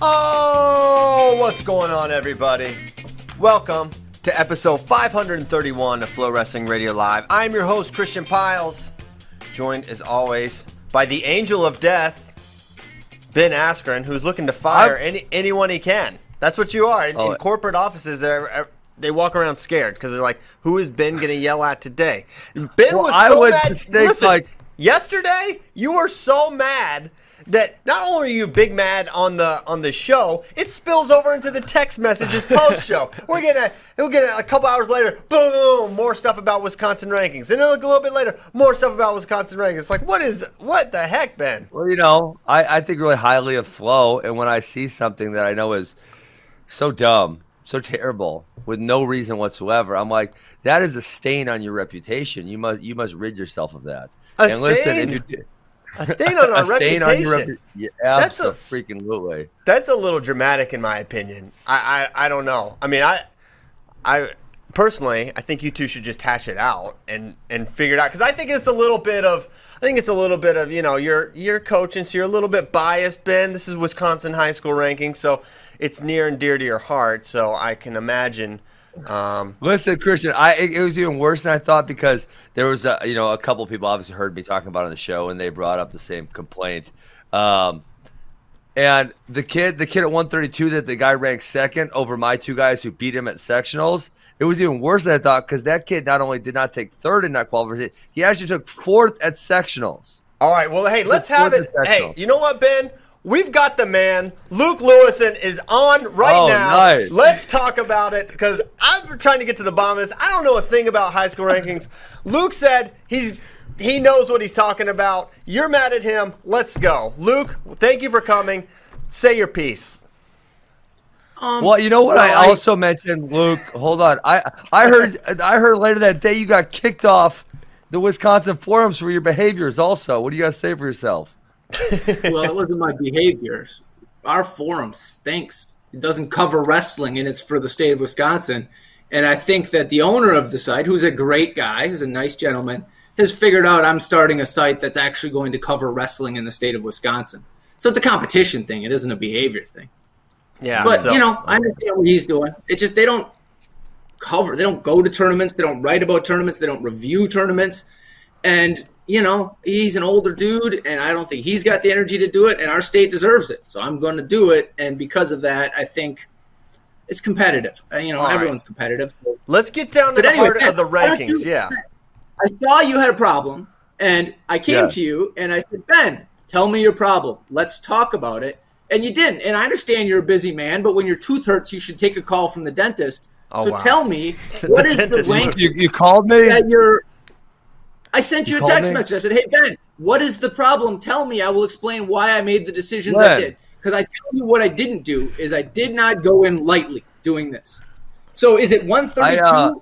Oh, what's going on, everybody? Welcome to episode 531 of Flow Wrestling Radio Live. I'm your host, Christian Pyles, joined as always by the Angel of Death, Ben Askren, who's looking to fire any, anyone he can. That's what you are. In, Oh. in corporate offices, they're, uh, they walk around scared because they're like, "Who is Ben going to yell at today?" Ben Well, was I so would mad. Listen, like- yesterday you were so mad that not only are you big mad on the on the show, it spills over into the text messages post show. We're gonna we'll get a couple hours later, boom, boom, more stuff about Wisconsin rankings, and then a little bit later, more stuff about Wisconsin rankings. It's like, what is what the heck, Ben? Well, you know, I, I think really highly of Flow, and when I see something that I know is so dumb, so terrible, with no reason whatsoever, I'm like, that is a stain on your reputation. You must you must rid yourself of that. A and listen, stain? if you A stain on our a stain reputation. on your reputation, yeah, That's a- freaking little. That's a little dramatic, in my opinion. I, I, I don't know. I mean, I, I personally, I think you two should just hash it out and and figure it out because I think it's a little bit of, I think it's a little bit of, you know, you're you're coaching, so you're a little bit biased, Ben. This is Wisconsin high school ranking, so it's near and dear to your heart. So I can imagine. Um, Listen, Christian, I it, it was even worse than I thought because there was a you know a couple people obviously heard me talking about it on the show and they brought up the same complaint. Um, and the kid, the kid at 132 that the guy ranked second over my two guys who beat him at sectionals. It was even worse than I thought because that kid not only did not take third in that qualification, he actually took fourth at sectionals. all right, well, hey, Let's have it. Hey, you know what, Ben? We've got the man. Luke Lewison is on right Oh, now. nice. Let's talk about it because I'm trying to get to the bottom of this. I don't know a thing about high school rankings. Luke said he's he knows what he's talking about. You're mad at him. Let's go. Luke, thank you for coming. Say your piece. Um, Well, you know what well, I also mentioned, Luke. Hold on, I I heard I heard later that day you got kicked off the Wisconsin forums for your behaviors. Also, what do you guys say for yourself? well, it wasn't my behaviors. Our forum stinks. It doesn't cover wrestling, and it's for the state of Wisconsin. And I think that the owner of the site, who's a great guy, who's a nice gentleman, has figured out I'm starting a site that's actually going to cover wrestling in the state of Wisconsin. So it's a competition thing. It isn't a behavior thing. Yeah, But so- you know, I understand what he's doing. It just they don't cover. They don't go to tournaments. They don't write about tournaments. They don't review tournaments. And you know, he's an older dude, and I don't think he's got the energy to do it. And our state deserves it, so I'm going to do it. And because of that, I think it's competitive. Uh, You know, All right. everyone's competitive. let's get down to But the anyway, heart of the why rankings. Yeah. I saw you had a problem, and I came Yeah. to you and I said, Ben, tell me your problem. Let's talk about it. And you didn't. And I understand you're a busy man, but when your tooth hurts, you should take a call from the dentist. Oh, so wow. tell me, what The is the dentist. rank You, you called me. that you're. I sent you, You a text me? message. I said, hey, Ben, what is the problem? Tell me. I will explain why I made the decisions I did. Because I tell you what I didn't do is I did not go in lightly doing this. So is it 132? I, uh,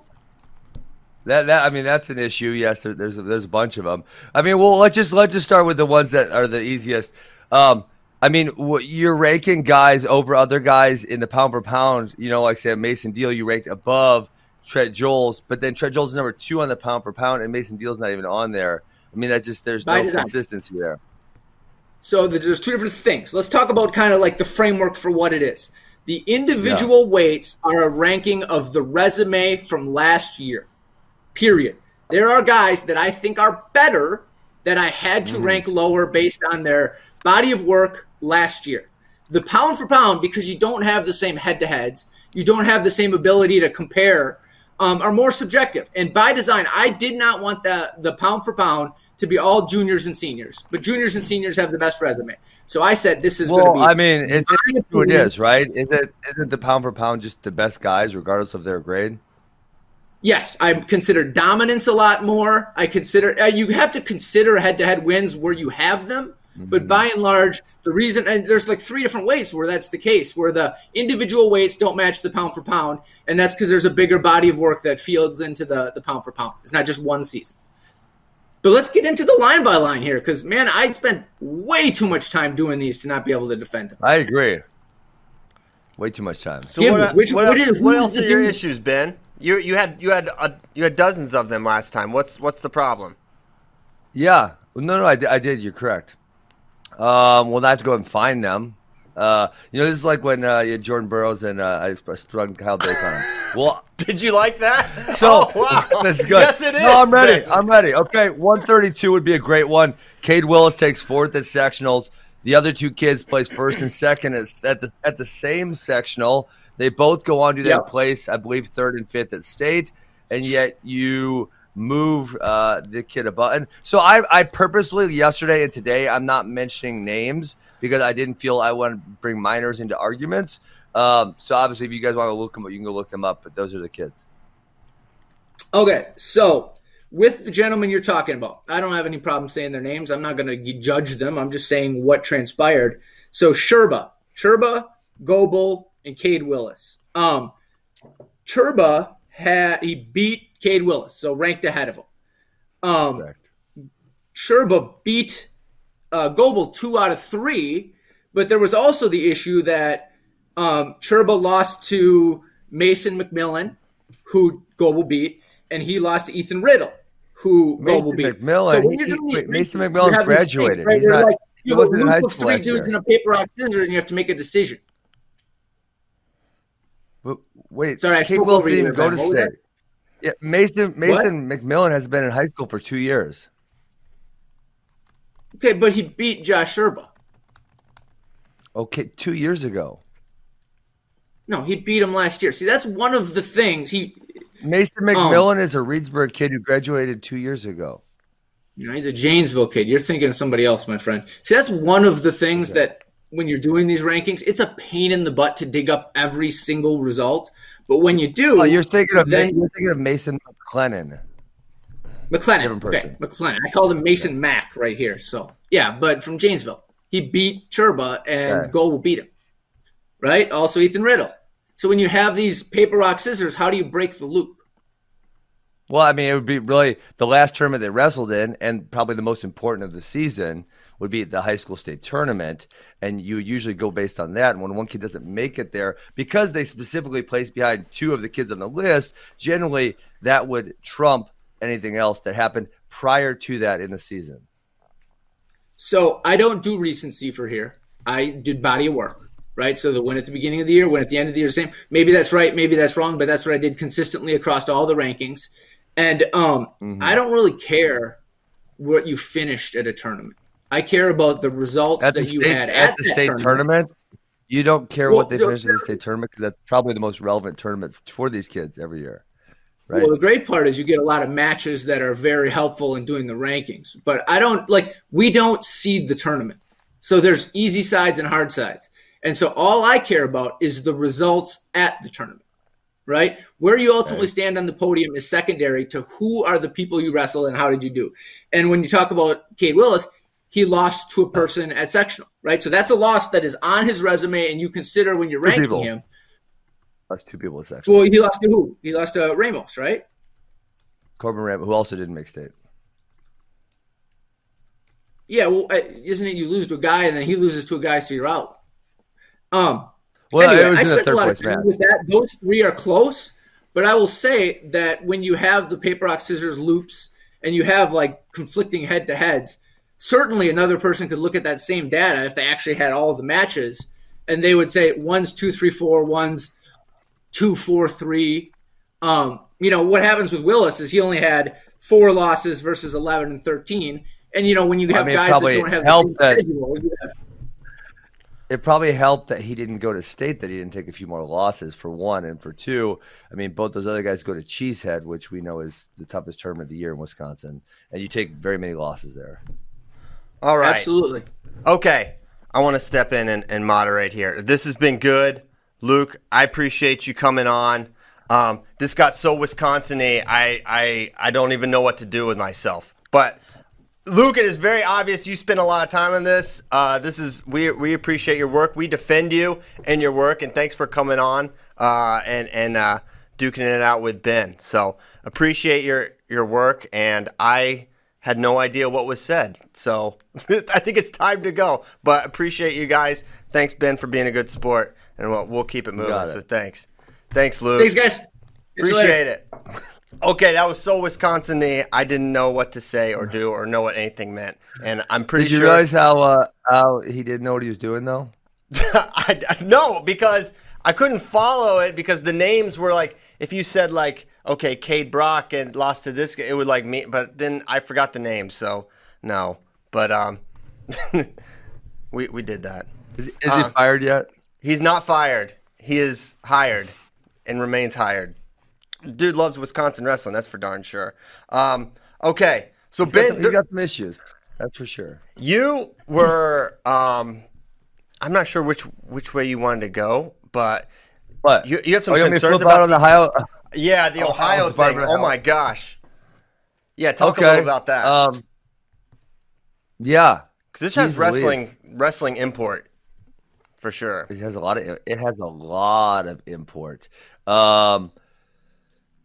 That, that I mean that's an issue. Yes, there, there's a, there's a bunch of them. I mean, well, let's just let's just start with the ones that are the easiest. Um, I mean, wh- you're ranking guys over other guys in the pound for pound. You know, like say Mason Deal, you ranked above Trent Joles, but then Trent Joles is number two on the pound for pound, and Mason Deal's not even on there. I mean, that's just there's By no design. consistency there. So th- there's two different things. Let's talk about kind of like the framework for what it is. The individual weights are a ranking of the resume from last year. Period. There are guys that I think are better that I had to mm-hmm. rank lower based on their body of work last year. The pound for pound, because you don't have the same head to heads, you don't have the same ability to compare, um, are more subjective. And by design, I did not want the, the pound for pound to be all juniors and seniors, but juniors and seniors have the best resume. So I said this is Well, going to be. I mean, it's, who it is, right? Is it isn't the pound for pound just the best guys, regardless of their grade? Yes, I consider dominance a lot more. I consider uh, you have to consider head-to-head wins where you have them, but by and large, the reason and there's like three different ways where that's the case, where the individual weights don't match the pound for pound, and that's because there's a bigger body of work that fields into the the pound for pound. It's not just one season. But let's get into the line by line here, because man, I spent way too much time doing these to not be able to defend them. I agree. Way too much time. So Give what, me- which- what, what else, is- what else are your dude? issues, Ben? You you had you had uh, you had dozens of them last time. What's what's the problem? Yeah. No, no, I. I did. You're correct. Um, well, I have to go and find them. Uh, you know, this is like when uh, you had Jordan Burroughs and uh, I sprung Kyle Dake on him. Well, Did you like that? so oh, wow. that's good. Yes, it is. No, I'm ready. Ben. I'm ready. Okay, 132 would be a great one. Cade Willis takes fourth at sectionals. The other two kids place first and second at at the at the same sectional. They both go on to their Yep. place, I believe, third and fifth at state, and yet you move uh, the kid a button. So I, I purposely yesterday and today I'm not mentioning names because I didn't feel I want to bring minors into arguments. Um, so obviously, if you guys want to look them up, you can go look them up. But those are the kids. Okay, so with the gentleman you're talking about, I don't have any problem saying their names. I'm not going to judge them. I'm just saying what transpired. So Sherba, Sherba, Goebel, and Cade Willis. Um, Sherba had he beat Cade Willis, so ranked ahead of him. Um, Correct. Sherba beat uh, Goebel two out of three, but there was also the issue that um, Sherba lost to Mason McMillan, who Goebel beat, and he lost to Ethan Riddle, who Mason Goebel beat. McMillan, So when you're doing he- Mason McMillan graduated. right, He's not- like, you have a wasn't in high group of three dudes year. in a paper rock scissors, and you have to make a decision. But wait, Sorry, I Cade spoke Willis over didn't even go to Ben. What was state. Yeah, Mason Mason McMillan has been in high school for two years. Okay, but he beat Josh Sherba. Okay, two years ago. No, he beat him last year. See, that's one of the things he. Mason Um, McMillan is a Reedsburg kid who graduated two years ago. You know, he's a Janesville kid. You're thinking of somebody else, my friend. See, that's one of the things that when you're doing these rankings, it's a pain in the butt to dig up every single result. But when you do, Oh, you're thinking of then- you're thinking of Mason McLennan. McLennan. different Okay, person. McLennan. I called him Mason Mack right here. So yeah, but from Janesville, he beat Turba and Okay. Will beat him. Right. Also Ethan Riddle. So when you have these paper rock scissors, how do you break the loop? Well, I mean, it would be really the last tournament they wrestled in, and probably the most important of the season would be the high school state tournament. And you usually go based on that. And when one kid doesn't make it there, because they specifically placed behind two of the kids on the list, generally that would trump anything else that happened prior to that in the season. So I don't do recency for here. I did body of work, right? So the win at the beginning of the year, win at the end of the year, same. Maybe that's right, maybe that's wrong, but that's what I did consistently across all the rankings. And um, Mm-hmm. I don't really care what you finished at a tournament. I care about the results At the that you had at at the state tournament, you don't care Well, what they finish in the state tournament because that's probably the most relevant tournament for these kids every year. Right? Well, the great part is you get a lot of matches that are very helpful in doing the rankings. But I don't like we don't seed the tournament. So there's easy sides and hard sides. And so all I care about is the results at the tournament. Right? Where you ultimately Right. stand on the podium is secondary to who are the people you wrestle and how did you do. And when you talk about Cade Willis, he lost to a person at sectional, right? So that's a loss that is on his resume and you consider when you're Two ranking people. him. Lost two people at section. Well, he lost to who? He lost to Ramos, right? Corbin Ram, who also didn't make state. Yeah, well, isn't it you lose to a guy and then he loses to a guy, so you're out. Um, Well, anyway, it was I spent a third lot of time with that. Those three are close, but I will say that when you have the paper rock scissors loops and you have like conflicting head to heads, certainly another person could look at that same data if they actually had all the matches, and they would say one's two three four, one's two four three. Um, you know what happens with Willis is he only had four losses versus eleven and thirteen. And you know when you I have mean, guys that don't have helped that- schedule, you have It probably helped that he didn't go to state, that he didn't take a few more losses for one, and for two, I mean, both those other guys go to Cheesehead, which we know is the toughest tournament of the year in Wisconsin, and you take very many losses there. All right. absolutely. Okay. I want to step in and, and moderate here. This has been good. Luke, I appreciate you coming on. Um, this got so Wisconsin y. I, I, I don't even know what to do with myself. But Luke, it is very obvious you spend a lot of time on this. Uh, this is we we appreciate your work. We defend you and your work, and thanks for coming on uh, and and uh, duking it out with Ben. So appreciate your your work, and I had no idea what was said. So I think it's time to go. But appreciate you guys. Thanks Ben for being a good sport, and we'll, we'll keep it moving. it. So thanks, thanks Lou. Thanks, guys. Catch you later. Appreciate it. Okay, that was so Wisconsin y. I didn't know what to say or do or know what anything meant. And I'm pretty Did you sure realize how uh, how he didn't know what he was doing though? I, I- no, because I couldn't follow it because the names were like if you said like okay, Cade Brock and lost to this, guy, it would like me, but then I forgot the name, so no. But um, we we did that. Is, is he fired yet? He's not fired. He is hired and remains hired. Dude loves Wisconsin wrestling. That's for darn sure. Um, okay, so He's got, Ben, some, he's got some issues. That's for sure. you were. Um, I'm not sure which which way you wanted to go, but What? You- you have some oh, you want me to concerns flip out about on the Ohio? Yeah, the Oh, Ohio thing. Oh my gosh. Yeah, talk okay. a little about that Um, yeah, because this has wrestling Louise. wrestling import for sure. It has a lot of it has a lot of import. Um,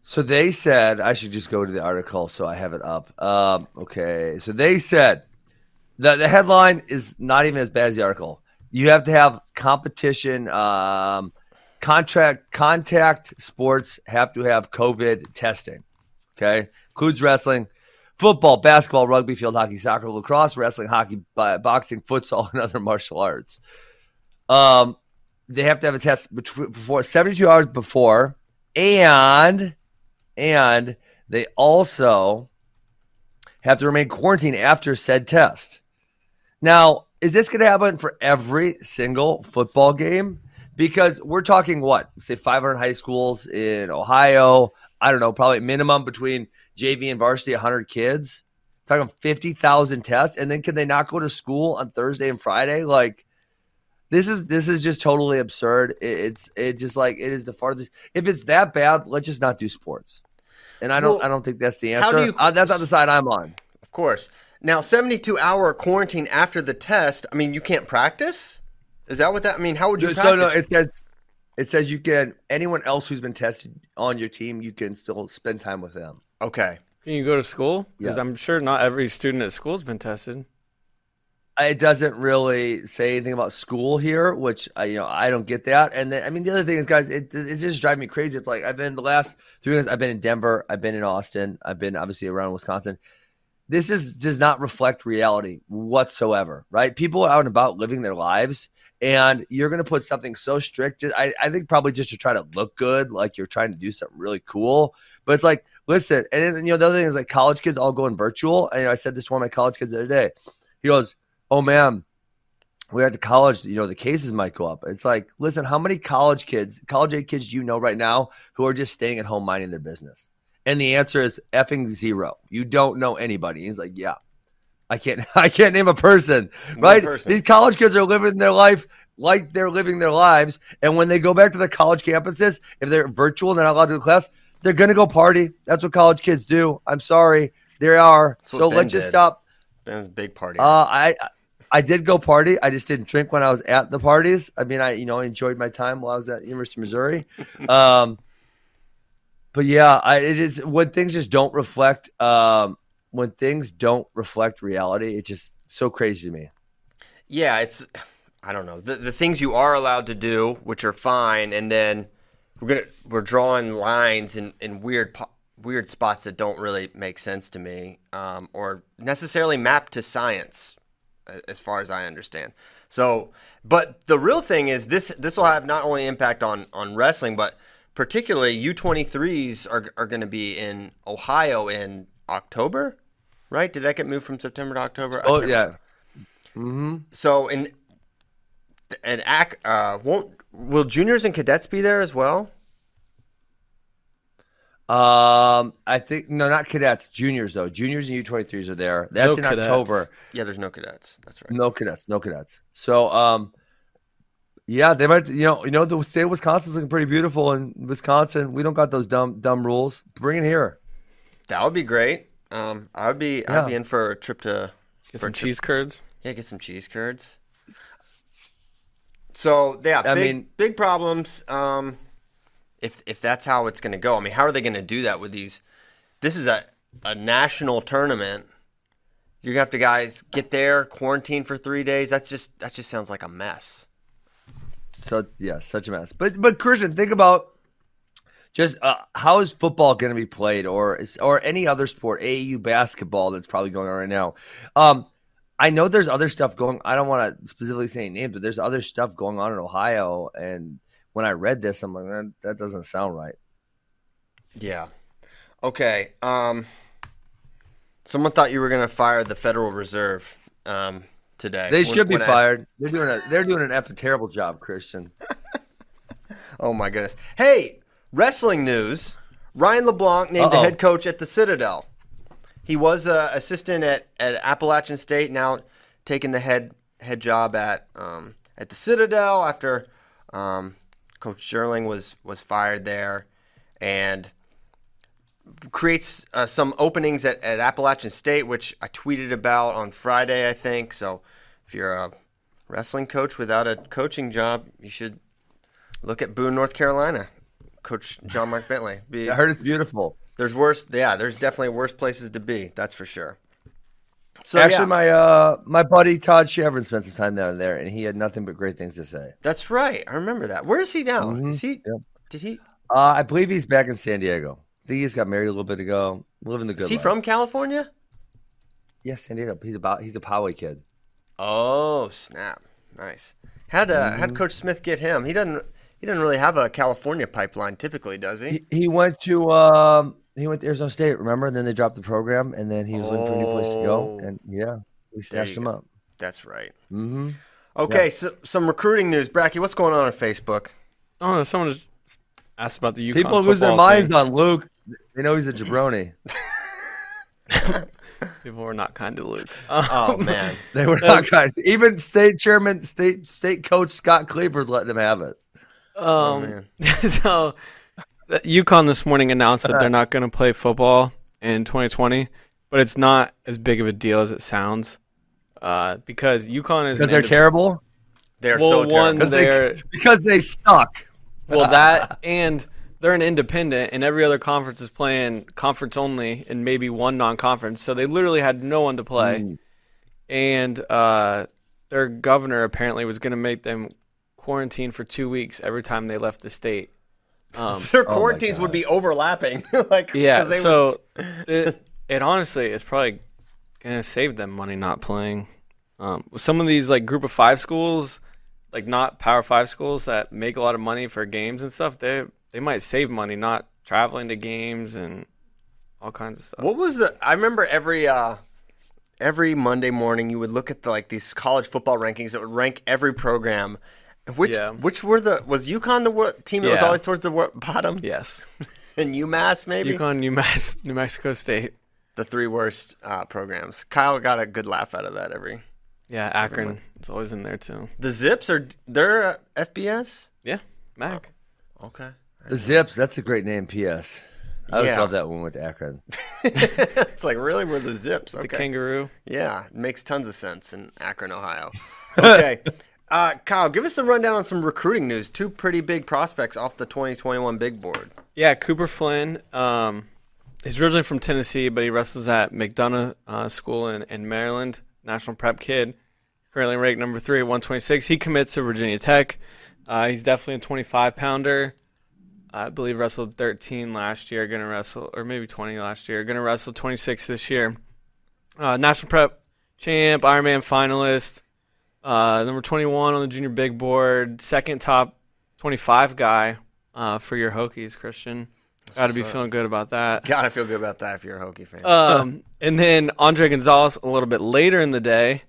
so they said I should just go to the article so I have it up. Um, okay, so they said the the headline is not even as bad as the article. You have to have competition. Um, contract contact sports have to have COVID testing. Okay, includes wrestling, football, basketball, rugby, field hockey, soccer, lacrosse, wrestling, hockey, bo- boxing, futsal, and other martial arts. Um, they have to have a test before 72 hours before, and and they also have to remain quarantined after said test. Now, is this going to happen for every single football game? Because we're talking what, say, 500 high schools in Ohio. I don't know, probably minimum between JV and varsity, 100 kids. Talking 50,000 tests, and then can they not go to school on Thursday and Friday? Like, this is this is just totally absurd. It, it's it just like it is the farthest. If it's that bad, let's just not do sports. And I don't Well, I don't think that's the answer. you- Uh, that's not the side I'm on. Of course. Now, 72 hour quarantine after the test. I mean, you can't practice. Is that what that? I mean, how would you So practice? no, it says it says you can anyone else who's been tested on your team, you can still spend time with them. okay. Can you go to school? Because Yes. I'm sure not every student at school's been tested. It doesn't really say anything about school here, which I, you know I don't get that. And then I mean the other thing is, guys, it it just drives me crazy. It's like I've been the last three years. I've been in Denver. I've been in Austin. I've been obviously around Wisconsin. This is does not reflect reality whatsoever, right? People are out and about living their lives, and you're going to put something so strict. I, I think probably just to try to look good, like you're trying to do something really cool. But it's like, listen, and then, you know the other thing is like college kids all going virtual. And you know, I said this to one of my college kids the other day. He goes, "Oh man, we're at the college. You know the cases might go up." It's like, listen, how many college kids, college age kids, do you know right now who are just staying at home minding their business? And the answer is effing zero. You don't know anybody. He's like, yeah, I can't, I can't name a person, right? person. These college kids are living their life like they're living their lives, and when they go back to the college campuses, if they're virtual and they're not allowed to to class, they're gonna go party. That's what college kids do. I'm sorry, they are. So let's just stop. Ben's a big party. Uh, I I did go party. I just didn't drink when I was at the parties. I mean, I you know enjoyed my time while I was at University of Missouri. Um, but yeah, I it is when things just don't reflect. Um, when things don't reflect reality, it's just so crazy to me. yeah, it's I don't know the the things you are allowed to do, which are fine, and then we're gonna we're drawing lines in in weird weird spots that don't really make sense to me, um, or necessarily map to science, as far as I understand. So, but the real thing is this this will have not only impact on on wrestling, but particularly U23s are are going to be in Ohio in October, right? Did that get moved from September to October? Oh can't yeah, mm-hmm. so in and ac uh, won't will juniors and cadets be there as well? Um, I think no, not cadets, juniors though. Juniors and U twenty threes are there. That's No in cadets. October. Yeah, there's no cadets. That's right. No cadets, no cadets. So, um, yeah, they might. You know, you know, the state of Wisconsin's looking pretty beautiful. In Wisconsin, we don't got those dumb, dumb rules. Bring it here. That would be great. Um, I would be Yeah. I'd be in for a trip to Get some trip- cheese curds. Yeah, get some cheese curds. So yeah, I big, mean- big problems. Um, if if that's how it's going to go, I mean, how are they going to do that with these? This is a a national tournament. You're gonna have to guys get there, quarantine for three days. That's just that just sounds like a mess. So yeah, such a mess. But but Christian, think about just uh, how is football going to be played, or is, or any other sport, AAU basketball that's probably going on right now. Um, I know there's other stuff going. I don't want to specifically say names, but there's other stuff going on in Ohio. And when I read this, I'm like, that, that doesn't sound right. Yeah. Okay. Um, someone thought you were going to fire the Federal Reserve um, today. They When- should be when I- fired. They're doing a they're doing an F a terrible job, Christian. oh my goodness. Hey, wrestling news. Ryan LeBlanc named the head coach at the Citadel. He was a assistant at, at Appalachian State, now taking the head head job at um, at the Citadel after um, Coach Sherling was was fired there, and creates uh, some openings at, at Appalachian State, which I tweeted about on Friday, I think. So if you're a wrestling coach without a coaching job, you should look at Boone, North Carolina. Coach John Mark Bentley. Be, I heard it's beautiful. there's worse. Yeah, there's definitely worse places to be. That's for sure. So Actually, yeah, my uh my buddy Todd Chevron spent some time down there, and he had nothing but great things to say. that's right. I remember that. Where is he now? Is he? Mm-hmm. Yep. Did he? Uh, I believe he's back in San Diego. I think he just got married a little bit ago. Living the good Is he life. from California? Yes, San Diego. He's about he's a Poway kid. Oh snap! Nice. How'd uh, Mm-hmm. how'd Coach Smith get him? He doesn't. He doesn't really have a California pipeline typically, does he? He, he went to um he went to Arizona State, remember? And then they dropped the program, and then he was looking for a new place to go, Oh. and yeah, we snatched you him go. up. That's right. Mm-hmm. Okay, so some recruiting news, Bracky. What's going on on Facebook? Oh, no, someone just asked about the UConn People lose their minds thing. on Luke. They know he's a jabroni. People were not kind to Luke. Um, Oh man, They were not kind. Even state chairman, state state coach Scott Cleaver's letting them have it. Um, man. so, UConn this morning announced that they're not going to play football in 2020, but it's not as big of a deal as it sounds. Uh, because UConn is Because they're terrible. they're Well, so one, terrible. Because they, They're- because they suck. Well, that and they're an independent, and every other conference is playing conference only, and maybe one non-conference. So they literally had no one to play, Mm. and uh, their governor apparently was going to make them quarantine for two weeks every time they left the state. Um, Their my quarantines would be overlapping. like yeah, 'cause they would- so it, it honestly is probably going to save them money not playing. Um, some of these like group of five schools, like not Power Five schools that make a lot of money for games and stuff, they they might save money not traveling to games and all kinds of stuff. What was the? I remember every uh, every Monday morning you would look at the, like these college football rankings that would rank every program. Which Yeah. which were the was UConn the wo- team that was always towards the wo- bottom? Yes, And UMass maybe UConn, UMass, New Mexico State. the three worst uh, programs. Kyle got a good laugh out of that every. Yeah, Akron is always in there too. The Zips are they're uh, FBS. Yeah, MAC. Okay. The Zips. That's a great name. P.S. I always Yeah. love that one with Akron. it's like really we're the Zips. Okay. The kangaroo. Yeah, it makes tons of sense in Akron, Ohio. Okay. Uh, Kyle, give us a rundown on some recruiting news. Two pretty big prospects off the 2021 big board. Yeah, Cooper Flynn. Um, he's originally from Tennessee, but he wrestles at McDonogh uh, School in, in Maryland. National prep kid. Currently ranked number three at 126. He commits to Virginia Tech. Uh, he's definitely a 25 pounder. I believe wrestled 13 last year. Going to wrestle, or maybe 20 last year. Going to wrestle 26 this year. Uh, national prep champ, Ironman finalist. Uh, number 21 on the junior big board. Second top 25 guy uh, for your Hokies, Christian. Got to be feeling good about that. Gotta feel good about that if you're a Hokie fan. Um, and then Andre Gonzalez a little bit later in the day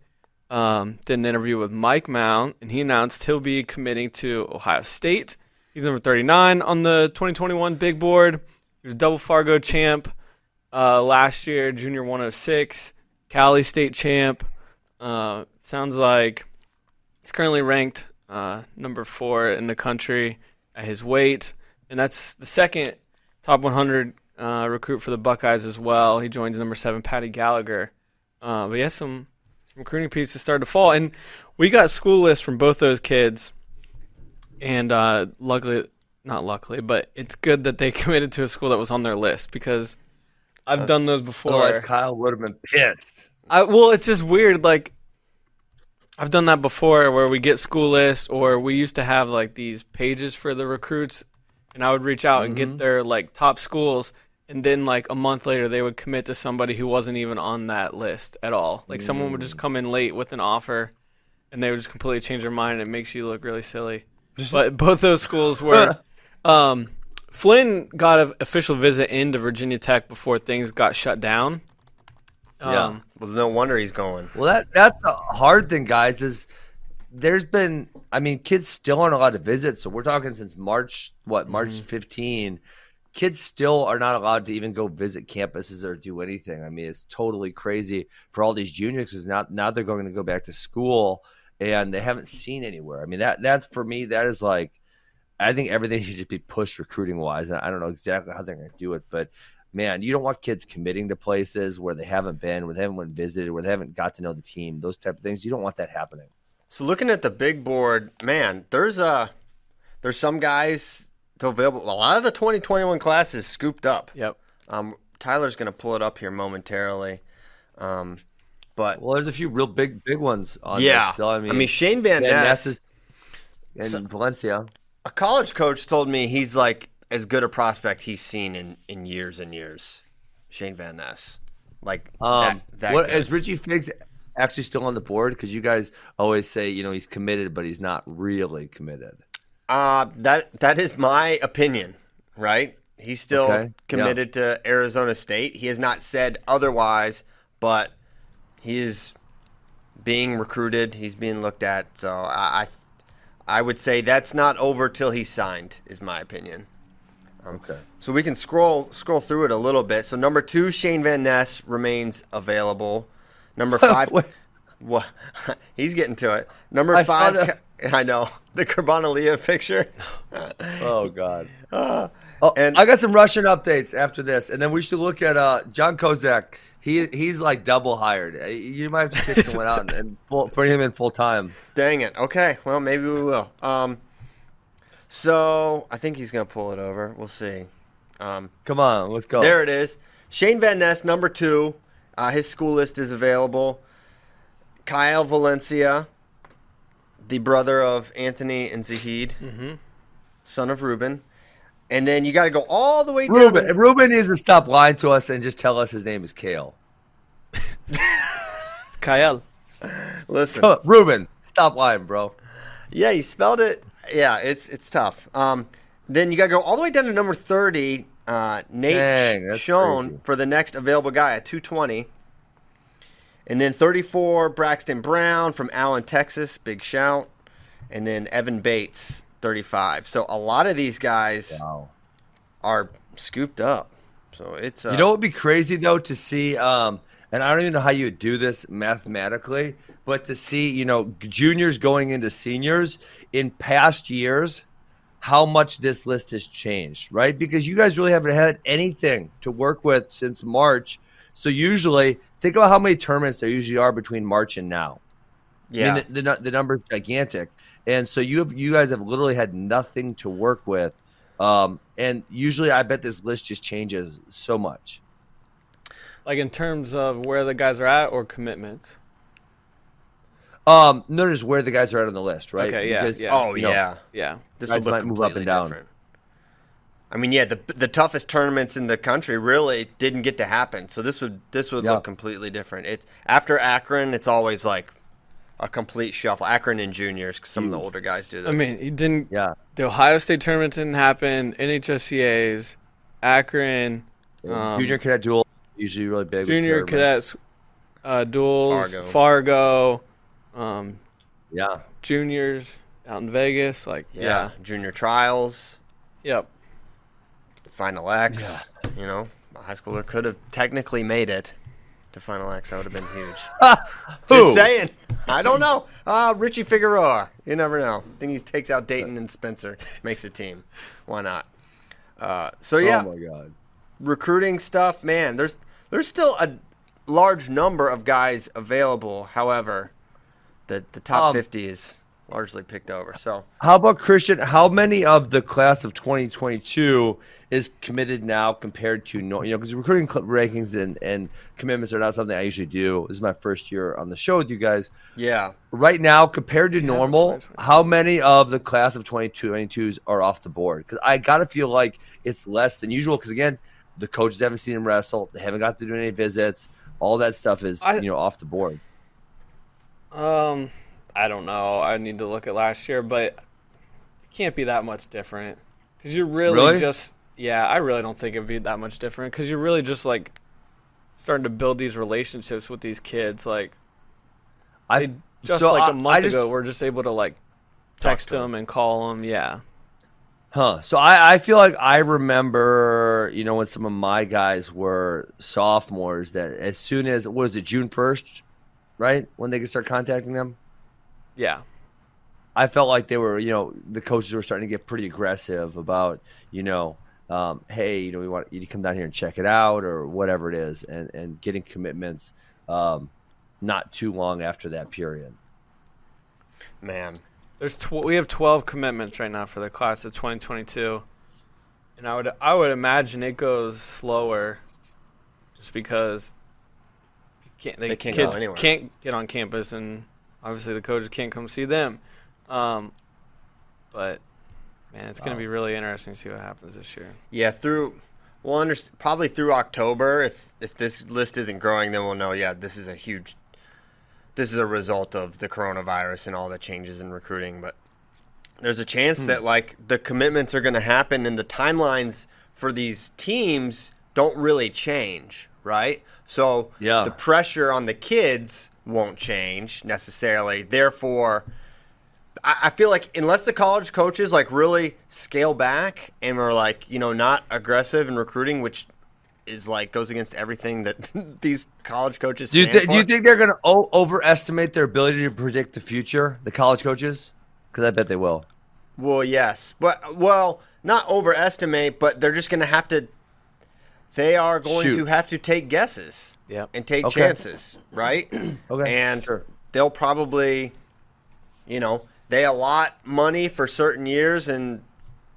um, did an interview with Mike Mount, and he announced he'll be committing to Ohio State. He's number 39 on the 2021 big board. He was double Fargo champ uh, last year, junior 106, Cali State champ. Uh, sounds like he's currently ranked uh, number four in the country at his weight, and that's the second top 100 uh, recruit for the Buckeyes as well. He joins number seven, Paddy Gallagher. Uh, but he has some, some recruiting pieces start to fall, and we got school lists from both those kids. And uh, luckily, not luckily, but it's good that they committed to a school that was on their list because I've done those before. Otherwise, Kyle would have been pissed. I, well, it's just weird. Like, I've done that before where we get school lists, or we used to have like these pages for the recruits, and I would reach out and get their like top schools, and then like a month later they would commit to somebody who wasn't even on that list at all. Like someone would just come in late with an offer, and they would just completely change their mind. and It makes you look really silly. But both those schools were. Um, Flynn got an official visit into Virginia Tech before things got shut down. Yeah. Um, Well, no wonder he's going. Well, that that's the hard thing, guys. Is there's been, I mean, kids still aren't allowed to visit. So we're talking since March, what March Mm-hmm. 15. Kids still are not allowed to even go visit campuses or do anything. I mean, it's totally crazy for all these juniors because now now they're going to go back to school and they haven't seen anywhere. I mean, that that's for me. That is like, I think everything should just be pushed recruiting wise. And I don't know exactly how they're going to do it, but man, you don't want kids committing to places where they haven't been, where they haven't went visited, where they haven't got to know the team, those type of things. You don't want that happening. So looking at the big board, man, there's a there's some guys still available. A lot of the 2021 class is scooped up. yep. Um, Tyler's gonna pull it up here momentarily. Um, but Well, there's a few real big, big ones on yeah, there still. I mean, Shane Van Van Ness, Ness is and So- Valencia. a college coach told me he's like as good a prospect he's seen in in years and years. Shane Van Ness, like Um, that. that what is Richie Figs actually still on the board? Because you guys always say you know he's committed, but he's not really committed. Uh, that that is my opinion, right? He's still Okay, yeah. committed to Arizona State. He has not said otherwise, but he is being recruited. He's being looked at. So I, I, I would say that's not over till he's signed. Is my opinion. Okay. So we can scroll scroll through it a little bit. So number two, Shane Van Ness remains available. Number five, what? He's getting to it. Number I five, the- I know the Carbonalia picture. Oh God. Uh, Oh, And- I got some Russian updates after this, and then we should look at uh, John Kozak. He he's like double hired. Uh, You might have to kick someone out and, and full, bring him in full time. Dang it. Okay. Well, maybe we will. Um, so I think he's gonna pull it over. We'll see. Um, Come on, let's go. there it is. Shane Van Ness, number two. Uh, his school list is available. Kyle Valencia, the brother of Anthony and Zahid, son of Ruben. And then you got to go all the way down. Ruben, to- Ruben needs to stop lying to us and just tell us his name is Kale. It's Kyle. Listen, Huh, Ruben, stop lying, bro. Yeah, you spelled it. Yeah, it's it's tough. Um, then you got to go all the way down to number thirty. Uh, Nate Dang, crazy. for the next available guy at two twenty. And then thirty-four, Braxton Brown from Allen, Texas, big shout. And then Evan Bates, thirty-five. So a lot of these guys Wow. are scooped up. So it's uh, You know what would be crazy though to see, um, and I don't even know how you would do this mathematically, but to see, you know, juniors going into seniors in past years, how much this list has changed, right? Because you guys really haven't had anything to work with since March. So usually, think about how many tournaments there usually are between March and now. yeah. I mean, the, the, the number is gigantic, and so you have you guys have literally had nothing to work with, um, and usually I bet this list just changes so much. Like in terms of where the guys are at or commitments. Um, notice where the guys are at on the list, right? Okay, yeah, yeah. oh you know, yeah. Yeah. This Guys would look might move up and down. different. I mean, yeah, the the toughest tournaments in the country really didn't get to happen. So this would this would Yeah. look completely different. It's after Akron, it's always like a complete shuffle. Akron and juniors, 'cause some of the older guys do that. I mean, he didn't. Yeah, The Ohio State tournament didn't happen. NHSCA's, Akron, um, junior cadet duel usually really big. junior tournaments. cadets, uh, duels, Fargo. Fargo, um, Yeah, juniors out in Vegas. Like, yeah. yeah. junior trials, Yep. final X. You know, a high schooler could have technically made it to final X. That would have been huge. Who? Just saying. I don't know. Uh, Richie Figueroa. You never know. I think he takes out Daton and Spencer, makes a team. Why not? Uh, so yeah, Oh my god. recruiting stuff, man. There's there's still a large number of guys available. However, the the top Um, 50 is largely picked over. So How about Christian? How many of the class of 2022 is committed now compared to no? You know, because recruiting cl- rankings and, and commitments are not something I usually do. This is my first year on the show with you guys. yeah, Right now, compared to normal, how many of the class of 2022s are off the board? Because I gotta feel like it's less than usual. Because again, the coaches haven't seen him wrestle. They haven't got to do any visits. All that stuff is I- you know off the board. Um, I don't know. I need to look at last year, but it can't be that much different because you're really, Really? just yeah. I really don't think it'd be that much different because you're really just like starting to build these relationships with these kids. Like I just so like I- a month I just- ago, we're just able to like text to 'em. them and call them. Yeah, Huh. So I, I feel like I remember, you know, when some of my guys were sophomores that as soon as what was it, June first, right? When they could start contacting them? yeah. I felt like they were, you know, the coaches were starting to get pretty aggressive about, you know, um, hey, you know, we want you to come down here and check it out or whatever it is, and, and getting commitments um, not too long after that period. Man, There's tw- we have 12 commitments right now for the class of 2022, and I would I would imagine it goes slower, just because you can't they, They can't go kids anywhere. can't get on campus, and obviously the coaches can't come see them. Um, but man, it's gonna Wow. be really interesting to see what happens this year. yeah, through we'll under, probably through October. If if this list isn't growing, then we'll know. Yeah, this is a huge. This is a result of the coronavirus and all the changes in recruiting, but there's a chance Hmm. that like the commitments are going to happen and the timelines for these teams don't really change, right? So Yeah. the pressure on the kids won't change necessarily. Therefore, I, I feel like unless the college coaches like really scale back and are like you know not aggressive in recruiting, which is like goes against everything that these college coaches. Do you, th- do you think they're going to o- overestimate their ability to predict the future, the college coaches? Because I bet they will. Well, yes, but well, not overestimate, but they're just going to have to. They are going Shoot. to have to take guesses Yep. and take Okay. chances, right? Okay, and sure. they'll probably, you know, they allot money for certain years, and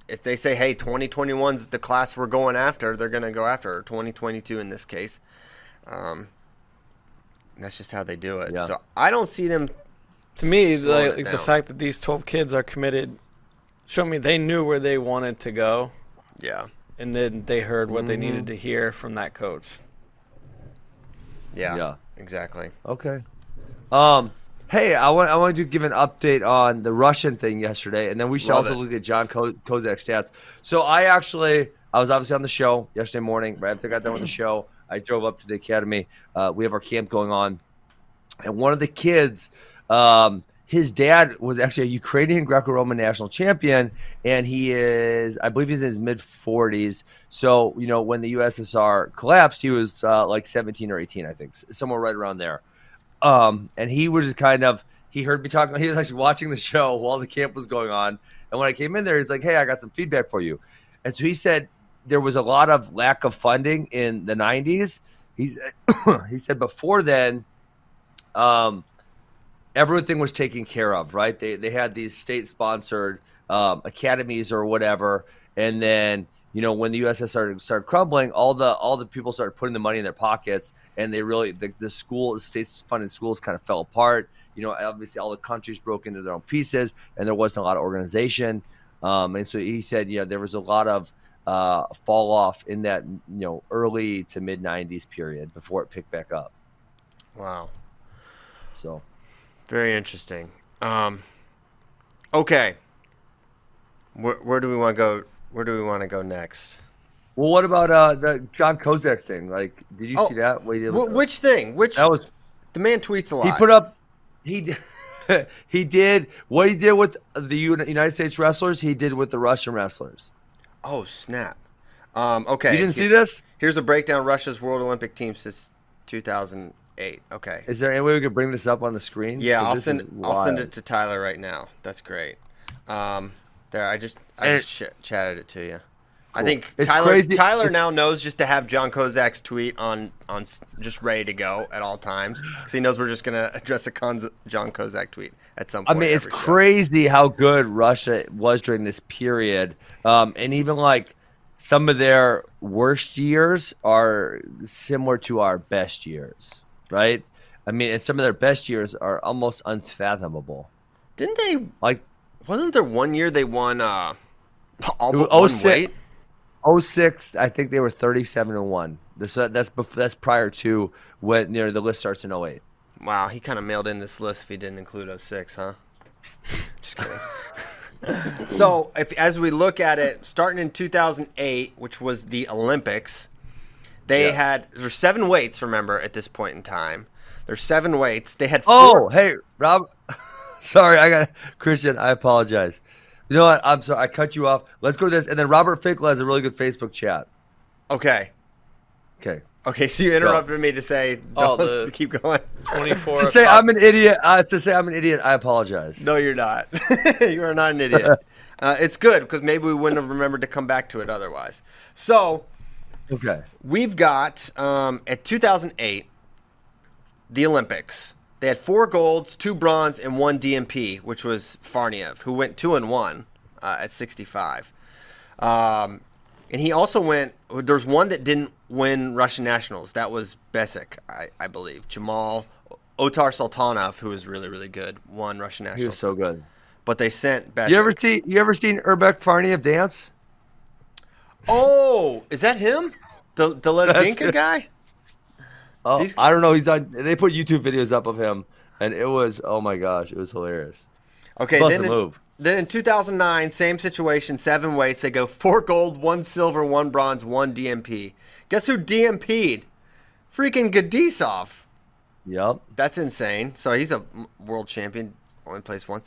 if they say, "Hey, 2021's the class we're going after," they're going to go after, 2022 in this case. Um, that's just how they do it. Yeah. So I don't see them. To me, slowing like, it the fact that these 12 kids are committed, show me they knew where they wanted to go, Yeah, and then they heard what they Mm-hmm. needed to hear from that coach. yeah, Yeah. exactly. Okay. Um. Hey, I want I wanted to give an update on the Russian thing yesterday, and then we should Love also it. look at John Ko- Kozak's stats. So I actually I was obviously on the show yesterday morning. Right after I got done with the show, I drove up to the academy. Uh, we have our camp going on, and one of the kids, um, his dad was actually a Ukrainian Greco-Roman national champion, and he is, I believe, he's in his mid forties. So you know, when the USSR collapsed, he was uh, like seventeen or eighteen, I think, somewhere right around there. Um, and he was just kind of he heard me talking. He was actually watching the show while the camp was going on. And when I came in there, he's like, "Hey, I got some feedback for you." And so he said there was a lot of lack of funding in the '90s. He's he said before then, um, everything was taken care of. Right? They they had these state sponsored um, academies or whatever, and then you know when the USSR started, started crumbling, all the all the people started putting the money in their pockets, and they really the, the school the state funded schools kind of fell apart. You know, obviously all the countries broke into their own pieces, and there wasn't a lot of organization. Um, and so he said, yeah, there was a lot of uh, fall off in that you know early to mid '90s period before it picked back up. Wow. So Very interesting. Um, okay. Where, where do we want to go? Where do we want to go next? Well, what about uh, the John Kozak thing? Like, did you Oh, see that? Did Wh- which thing? Which that was the man tweets a lot. he put up he he did what he did with the United States wrestlers. He did with the Russian wrestlers. Oh snap! Um, okay, You didn't see this? Here's a breakdown: Russia's World Olympic team since 2008. Okay. Is there any way we could bring this up on the screen? Yeah, I'll send I'll send it to Tyler right now. That's great. Um, there, I just I And- just ch- chatted it to you. I think It's Tyler crazy- Tyler now knows just to have John Kozak's tweet on on just ready to go at all times because he knows we're just gonna address a Konz- John Kozak tweet at some point. I mean, it's every show. crazy how good Russia was during this period, um, and even like some of their worst years are similar to our best years, right? I mean, and some of their best years are almost unfathomable. Didn't they? Like Wasn't there one year they won uh, all but one 06 weight? 06, I think they were 37 and one. This uh, that's that's prior to when you know the list starts in 08. Wow, he kind of mailed in this list if he didn't include 06, huh? Just kidding. so, if as we look at it, starting in 2008, which was the Olympics, they Yeah. had there's seven weights. Remember, at this point in time, there's seven weights. They had Oh, four. hey, Rob. sorry, I got Christian. I apologize. You know what? I'm sorry. I cut you off. Let's go to this, and then Robert Finkel has a really good Facebook chat. Okay, Okay. okay. So you interrupted me to say, Oh, don't the- keep going. 24. To say o'clock. I'm an idiot. Uh, to say I'm an idiot. I apologize. No, you're not. you are not an idiot. uh, it's good because maybe we wouldn't have remembered to come back to it otherwise. So. Okay. We've got um, at 2008, the Olympics. They had four golds, two bronze, and one DMP, which was Farniev, who went two and one uh, at 65. Um, and he also went. There's one that didn't win Russian nationals. That was Besik, I, I believe. Jamal Otarsultanov, who was really really good, won Russian nationals. He was so good. but they sent Besik. You ever see? You ever seen Urbek Farniev dance? Oh, is that him? The the Lezginka it. guy? Oh, These- I don't know. He's on. They put YouTube videos up of him, and it was. Oh my gosh, it was hilarious. Okay, then in, move. then in 2009, same situation, seven weights. They go four gold, one silver, one bronze, one DMP. Guess who DMP'd? Freaking Gadisov. Yep. That's insane. So he's a world champion, only placed one.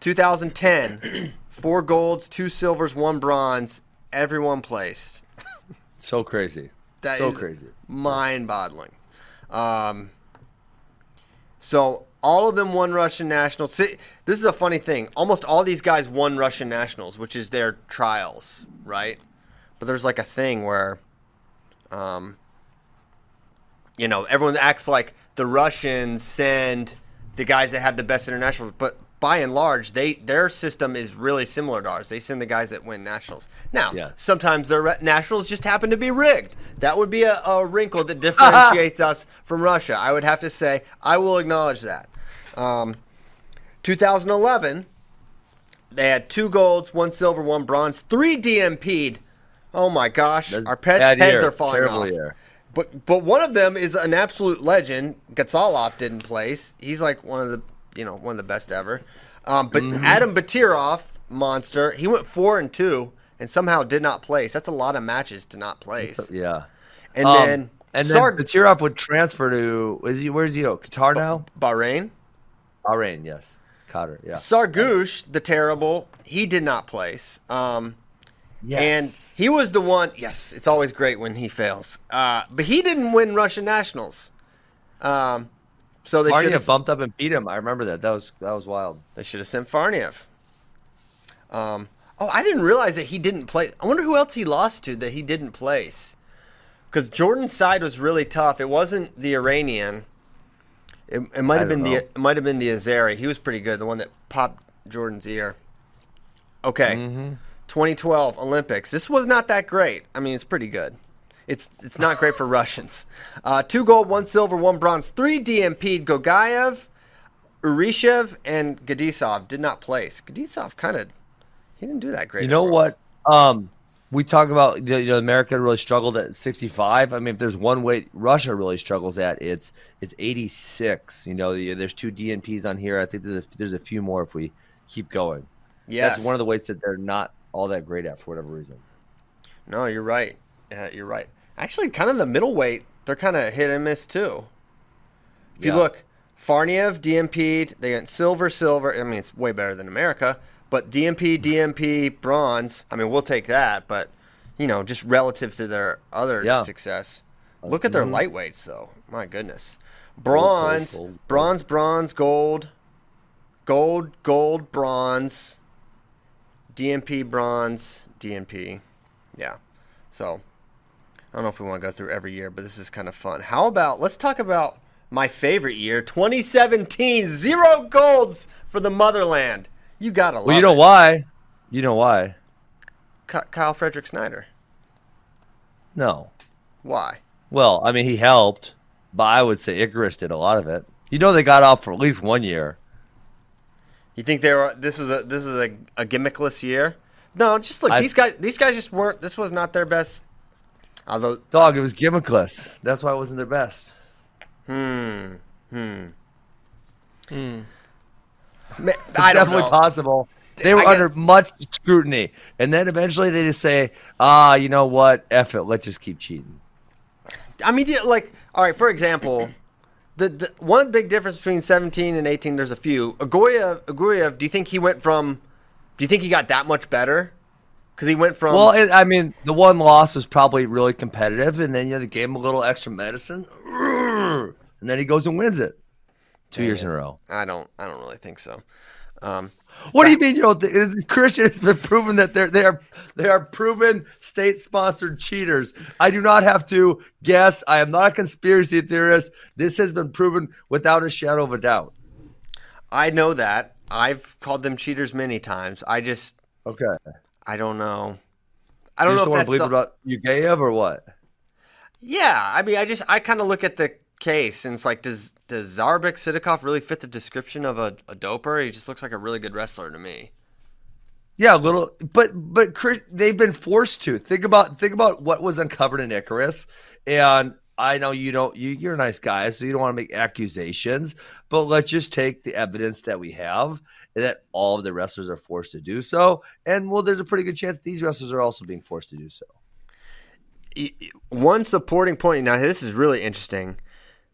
2010, four golds, two silvers, one bronze. Everyone placed. So crazy. That so crazy. mind-boggling. Um, so all of them won Russian nationals. See, this is a funny thing. Almost all these guys won Russian nationals, which is their trials, right? But there's like a thing where, um, you know, everyone acts like the Russians send the guys that have the best internationals, but by and large, they their system is really similar to ours. They send the guys that win nationals. Now, Yes. sometimes their re- nationals just happen to be rigged. That would be a, a wrinkle that differentiates us from Russia. I would have to say, I will acknowledge that. Um, 2011, they had two golds, one silver, one bronze, three DMP'd. Oh my gosh, That's our pets' heads year. are falling Terrible off. year. But but one of them is an absolute legend. Gatsalov didn't place. He's like one of the you know one of the best ever. Um, but Mm-hmm. Adam Batirov, monster, he went four and two and somehow did not place. That's a lot of matches to not place. Yeah. And Um, then and Sarg- then Batirov would transfer to. Is he? Where's he? Go? Qatar now? Bahrain, Bahrain. Yes. Qatar. Yeah. Sargush, the terrible, he did not place. Um, Yes. And he was the one. Yes, it's always great when he fails. Uh, but he didn't win Russian nationals. Um, so they should have bumped up and beat him. I remember that. That was that was wild. They should have sent Farniev. Um, oh, I didn't realize that he didn't play. I wonder who else he lost to that he didn't place. Because Jordan's side was really tough. It wasn't the Iranian. It, it might have been don't the it might have been the Azari. He was pretty good. The one that popped Jordan's ear. Okay, Mm-hmm. 2012 Olympics. This was not that great. I mean, it's pretty good. It's it's not great for Russians. Uh, two gold, one silver, one bronze, three DMP'd. Gogayev, Urishev, and Gadisov did not place. Gadisov kind of he didn't do that great. You know what? Um, we talk about you know America really struggled at 65. I mean, if there's one weight Russia really struggles at, it's it's 86. You know, there's two DNPs on here. I think there's a, there's a few more if we keep going. Yes. That's one of the weights that they're not all that great at for whatever reason. No, you're right. Uh, you're right. Actually, kind of the middleweight, they're kind of hit and miss too. If you Yeah. look, Farniev DMP'd. They got silver, silver. I mean, it's way better than America. But DMP, DMP, bronze. I mean, we'll take that. But you know, just relative to their other Yeah. success. Look at their mm-hmm. lightweights, though. My goodness. gold, Bronze, gold, gold. bronze, bronze, gold, gold, gold, bronze, DMP, bronze, DMP. Yeah. So I don't know if we want to go through every year, but this is kind of fun. How about let's talk about my favorite year, 2017, zero golds for the motherland. You gotta love Well, you know it. why? You know why? Ky- Kyle Frederick Snyder. No. Why? Well, I mean, he helped, but I would say Icarus did a lot of it. You know, they got off for at least one year. You think they were? This is a this is a, a gimmickless year. No, just look. I- these guys. These guys just weren't. This was not their best. Although, Dog, it was gimmickless. That's why it wasn't their best. hmm, hmm. Hmm. Ma- It's I definitely know. possible. They were get- under much scrutiny, and then eventually they just say, "Ah, you know what? F it. Let's just keep cheating." I mean, like, all right. For example, the, the one big difference between 17 and 18. There's a few. Uguev, Uguev. Do you think he went from? Do you think he got that much better? Because he went from. Well, it, I mean, the one loss was probably really competitive, and then you know, they gave him a little extra medicine, and then he goes and wins it two years in a row. I don't. I don't really think so. Um, What do you mean? You know, the, the Christian has been proven that they're they are they are proven state sponsored cheaters. I do not have to guess. I am not a conspiracy theorist. This has been proven without a shadow of a doubt. I know that. I've called them cheaters many times. I just. Okay. I don't know. I don't just know if that's believe the, about Uguev or what? Yeah, I mean, I just I kind of look at the case and it's like, does does Zaurbek Sidakov really fit the description of a, a doper? He just looks like a really good wrestler to me. Yeah, a little, but but they've been forced to think about think about what was uncovered in Icarus, and I know you don't you you're a nice guy, so you don't want to make accusations, but let's just take the evidence that we have that all of the wrestlers are forced to do so, and well, there's a pretty good chance these wrestlers are also being forced to do so. One supporting point. Now this is really interesting.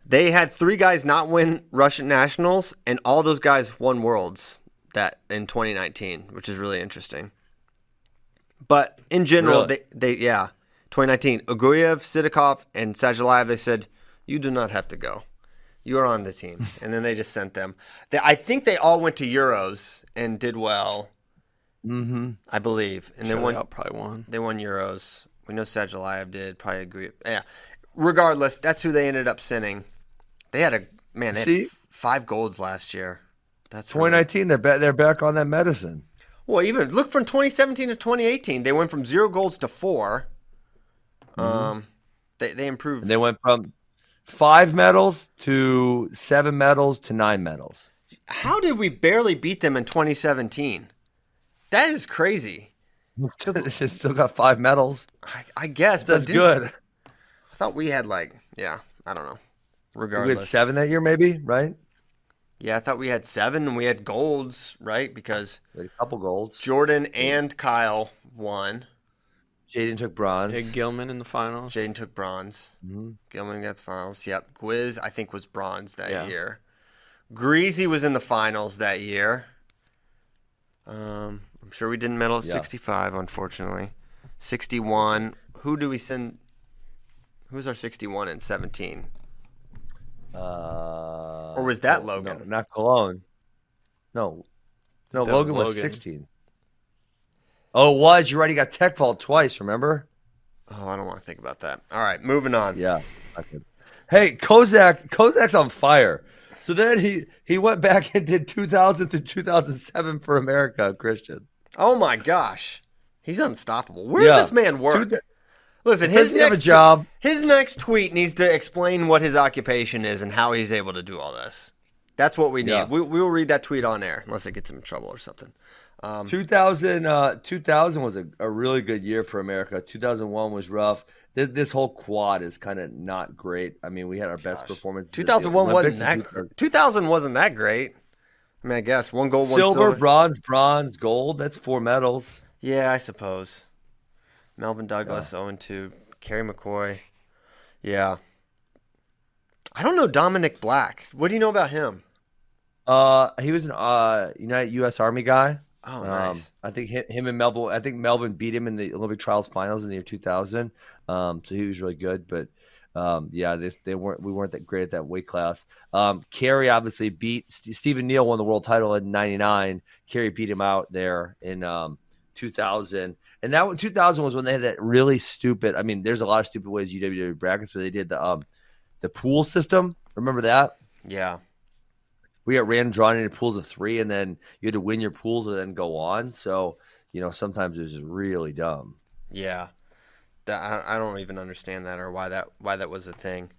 They had three guys not win Russian nationals, and all those guys won worlds that in 2019, which is really interesting. But in general, Really? they, they yeah, 2019, Uguev, Sidakov, and Sadulaev, they said you do not have to go. You are on the team, and then they just sent them. They, I think they all went to Euros and did well. Mm-hmm. I believe, and Sure, they won. probably won. They won Euros. We know Sadulaev did. Probably agree. Yeah. Regardless, that's who they ended up sending. They had a man. They had See? f- five golds last year. That's really- 2019, they're back. They're back on that medicine. Well, even look from 2017 to 2018, they went from zero golds to 4 Um, they they improved. Mm-hmm. And they went from five medals to seven medals to nine medals. How did we barely beat them in 2017? That is crazy. They still got five medals. I, I guess, That's dude, good. I thought we had like, yeah, I don't know. Regardless, We had seven that year, maybe, right? yeah, I thought we had seven and we had golds, right? Because a couple golds. Jordan and Kyle won. Jaden took bronze. Big Gilman in the finals. Jaden took bronze. Mhm. Gilman got the finals. Yep. Gwiz, I think, was bronze that Yeah. year. Greasy was in the finals that year. Um, I'm sure we didn't medal at Yeah. 65, unfortunately. 61. Who do we send? Who's our 61 and 17? Uh, Or was that no, Logan? No, not Cologne. No. No, That was Logan was, 16. Oh, it was. You already got tech fault twice, remember? Oh, I don't want to think about that. All right, moving on. Yeah. Hey, Kozak. Kozak's on fire. So then he he went back and did 2000 to 2007 for America, Christian. Oh my gosh, he's unstoppable. Where Yeah. does this man work? Listen, his doesn't have a next job. His next tweet needs to explain what his occupation is and how he's able to do all this. That's what we need. Yeah. We, we will read that tweet on air, unless it gets him in trouble or something. Um, 2000, uh, 2000 was a, a really good year for America. 2001 was rough. This, this whole quad is kind of not great. I mean, we had our best performance. 2001 wasn't that. gr- 2000 wasn't that great. I mean, I guess one gold, one silver, silver. bronze, bronze, gold. That's four medals. Yeah, I suppose. Melvin Douglas, 0 2. Kerry McCoy. Yeah. I don't know Dominic Black. What do you know about him? Uh, he was an uh United U.S. Army guy. Oh, Um, nice. I think him, him and Melvin. I think Melvin beat him in the Olympic trials finals in the year 2000. Um, so he was really good. But um, yeah, they, they weren't. We weren't that great at that weight class. Um, Kerry obviously beat St- Stephen Neal won the world title in '99. Kerry beat him out there in um, 2000. And that 2000 was when they had that really stupid. I mean, there's a lot of stupid ways UWW brackets, but they did the um, the pool system. Remember that? Yeah. We got ran drawn into pools of three, and then you had to win your pool to then go on. So you know sometimes it was just really dumb. Yeah, that I, don't even understand that or why that why that was a thing.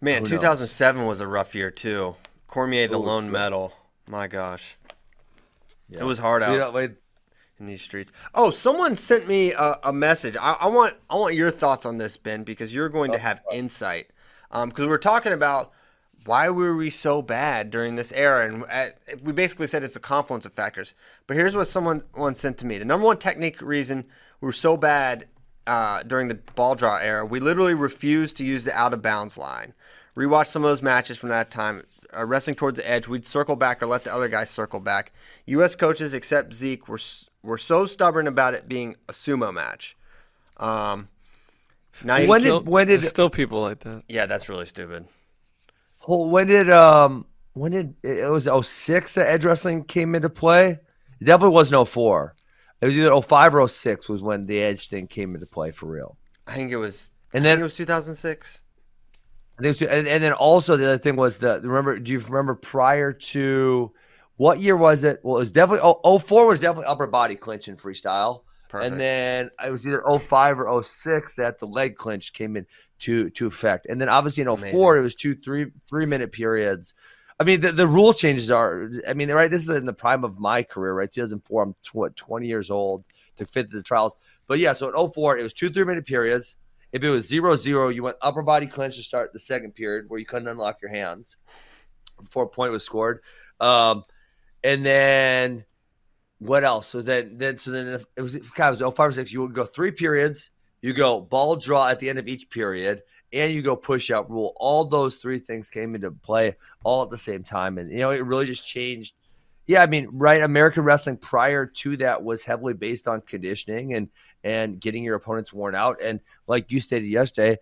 Man, Who knows? 2007 was a rough year too. Cormier the Oh, lone medal. My gosh, Yeah. it was hard out. You know, like, in these streets. Oh, someone sent me a, a message. I, I want I want your thoughts on this, Ben, because you're going to oh. have insight. Um, because we're talking about why were we so bad during this era, and uh, we basically said it's a confluence of factors. But here's what someone once sent to me: the number one technique reason we were so bad uh, during the ball draw era, we literally refused to use the out of bounds line. Rewatch some of those matches from that time. Uh, wrestling towards the edge, we'd circle back or let the other guy circle back. U.S. coaches, except Zeke, were were so stubborn about it being a sumo match. Um, now When see- did- Still, when did- still people like that. yeah, that's really stupid. Well, when did um when did it was 06 that edge wrestling came into play? It definitely wasn't 04. It was either 05 or 06 was when the edge thing came into play for real. I think it was. And then it was 2006. I think it was, and, and then also the other thing was the remember do you remember prior to what year was it? Well, it was definitely oh, 04 was definitely upper body clinch and freestyle. Perfect. And then it was either 05 or 06 that the leg clinch came in to to effect. And then obviously in 04 it was two three three minute periods. I mean the, the rule changes are I mean right this is in the prime of my career right 2004 I'm tw- what, 20 years old to fit the trials. But yeah, so in 04 it was two three minute periods. If it was zero zero, you went upper body clinch to start the second period where you couldn't unlock your hands before a point was scored. Um, and then what else? So then, then so then it was kind of it was 05 or six. You would go three periods. You go ball draw at the end of each period, and you go push out rule. All those three things came into play all at the same time, and you know it really just changed. Yeah, I mean, right? American wrestling prior to that was heavily based on conditioning and and getting your opponents worn out. And like you stated yesterday,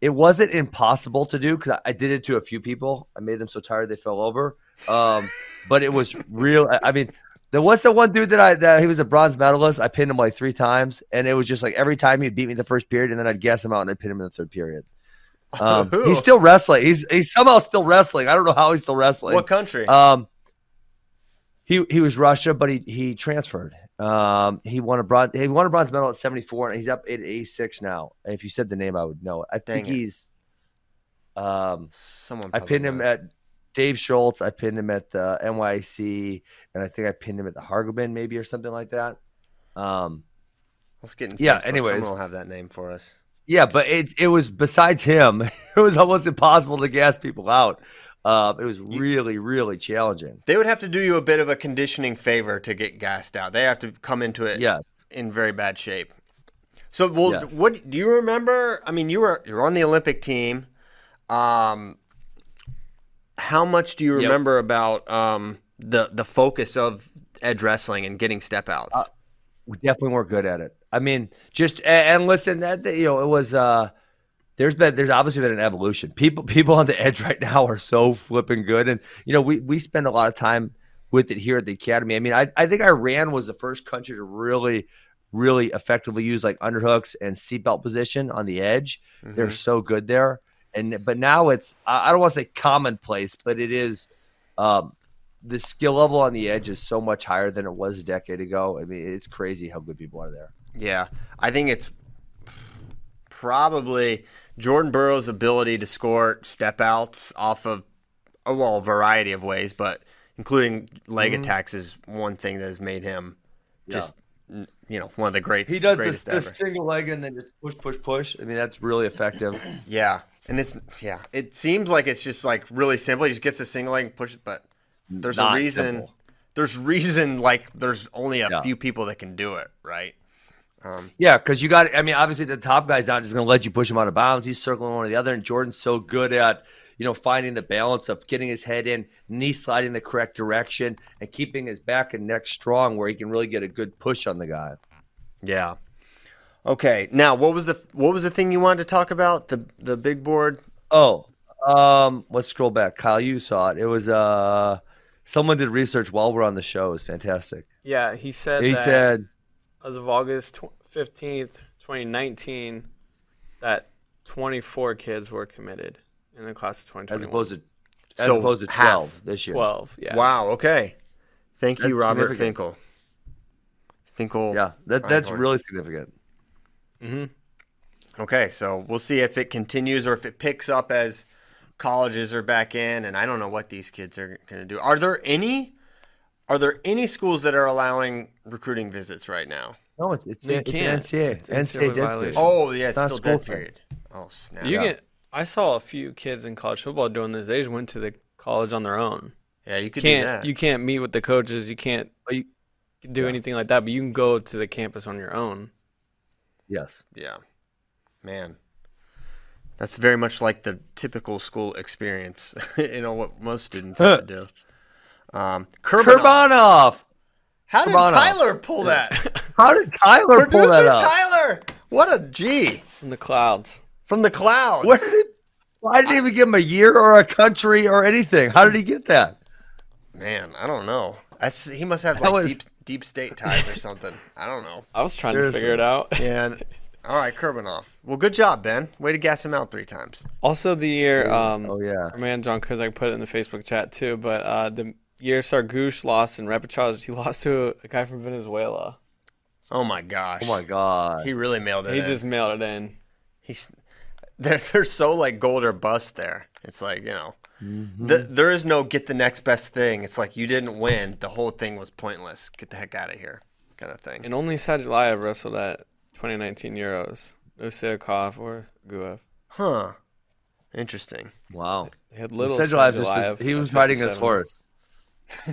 it wasn't impossible to do because I, did it to a few people. I made them so tired they fell over. Um, but it was real. I mean, there was the one dude that I that he was a bronze medalist. I pinned him like three times, and it was just like every time he'd beat me the first period, and then I'd guess him out and I'd pin him in the third period. Um, he's still wrestling. He's he's somehow still wrestling. I don't know how he's still wrestling. What country? Um, he he was Russia, but he he transferred. Um, he won a bronze. He won a bronze medal at seventy four, and he's up at eighty six now. And if you said the name, I would know it. I think Dang it. he's. Um, Someone. I pinned him at Dave Schultz. I pinned him at the NYC, and I think I pinned him at the Hargoben, maybe or something like that. Um, Let's get in. Yeah, Facebook. anyways. someone will have that name for us. yeah, but it it was besides him, it was almost impossible to gas people out. Um, it was really really challenging. They would have to do you a bit of a conditioning favor to get gassed out. They have to come into it Yeah, in very bad shape. So, well, Yes. what do you remember? I mean, you were you're on the Olympic team. Um, how much do you Yep. remember about um, the the focus of edge wrestling and getting step outs? Uh, we definitely weren't good at it. I mean, just and, and listen, that you know, it was. uh There's been, there's obviously been an evolution. People, people on the edge right now are so flipping good, and you know, we we spend a lot of time with it here at the academy. I mean, I I think Iran was the first country to really, really effectively use like underhooks and seatbelt position on the edge. They're Mhm. so good there, and but now it's I don't want to say commonplace, but it is. Um, the skill level on the edge is so much higher than it was a decade ago. I mean, it's crazy how good people are there. Yeah, I think it's probably Jordan Burroughs' ability to score step outs off of oh, well, a variety of ways, but including leg Mm-hmm. attacks is one thing that has made him just n- you know one of the great He does this, this single leg and then just push, push, push. I mean, that's really effective. Yeah, and it's yeah, it seems like it's just like really simple. He just gets a single leg and pushes, but there's Not a reason. simple. There's reason like there's only a Yeah. few people that can do it, right? Um, yeah, because you got. I mean, obviously the top guy's not just going to let you push him out of bounds. He's circling one or the other, and Jordan's so good at you know finding the balance of getting his head in, knee sliding the correct direction, and keeping his back and neck strong, where he can really get a good push on the guy. Yeah. Okay. Now, what was the what was the thing you wanted to talk about? The the big board. Oh, um, let's scroll back. Kyle, you saw it. It was uh, someone did research while we're on the show. It was fantastic. Yeah, he said He that said, as of August 15th, 2019, that 24 kids were committed in the class of twenty twenty. as opposed to as So opposed to half. twelve this year. 12, yeah. Wow. Okay. Thank you, Robert significant. Finkel. Finkel. Yeah, that that's Einhorn. really significant. Hmm Okay, so we'll see if it continues or if it picks up as colleges are back in, and I don't know what these kids are going to do. Are there any? Are there any schools that are allowing recruiting visits right now? No, it's it's, You it's can't. an NCAA. It's NCAA, NCAA dead violation. period. Oh, yeah, it's not still school dead time. period. Oh, snap. You Yeah. get. I saw a few kids in college football doing this. They just went to the college on their own. yeah, you could Can't that. you can't meet with the coaches. You can't you- do anything like that. But you can go to the campus on your own. Yes. Yeah. Man. That's very much like the typical school experience. you know what most students have to do. Um, Kurbanov. Kurbanov. How did Kurbanov. Tyler pull that? How did Tyler pull Producer that up? Tyler. What a G From the clouds. from the clouds. Where did why didn't he even give him a year or a country or anything? How did he get that? Man, I don't know. That's, he must have like was- deep deep state ties or something. I don't know. I was trying Seriously. to figure it out. Yeah. All right, Kurbanov. Well, good job, Ben. Way to gas him out three times. Also, the year. Um, Oh yeah. Our man John Kozak put it in the Facebook chat too. But uh, the year Sargouche lost in repechage, he lost to a, guy from Venezuela. Oh my gosh. Oh my god. He really mailed it. In He in. just mailed it in. he's they're, they're so like gold or bust there. It's like you know, Mm-hmm. the, there is no get the next best thing. It's like you didn't win. The whole thing was pointless. Get the heck out of here, kind of thing. And only Sadulayev wrestled at 2019 Euros. No Siakov or Guev. Huh? Interesting. Wow. They had little Sedgwick just Sadulayev he was riding his horse.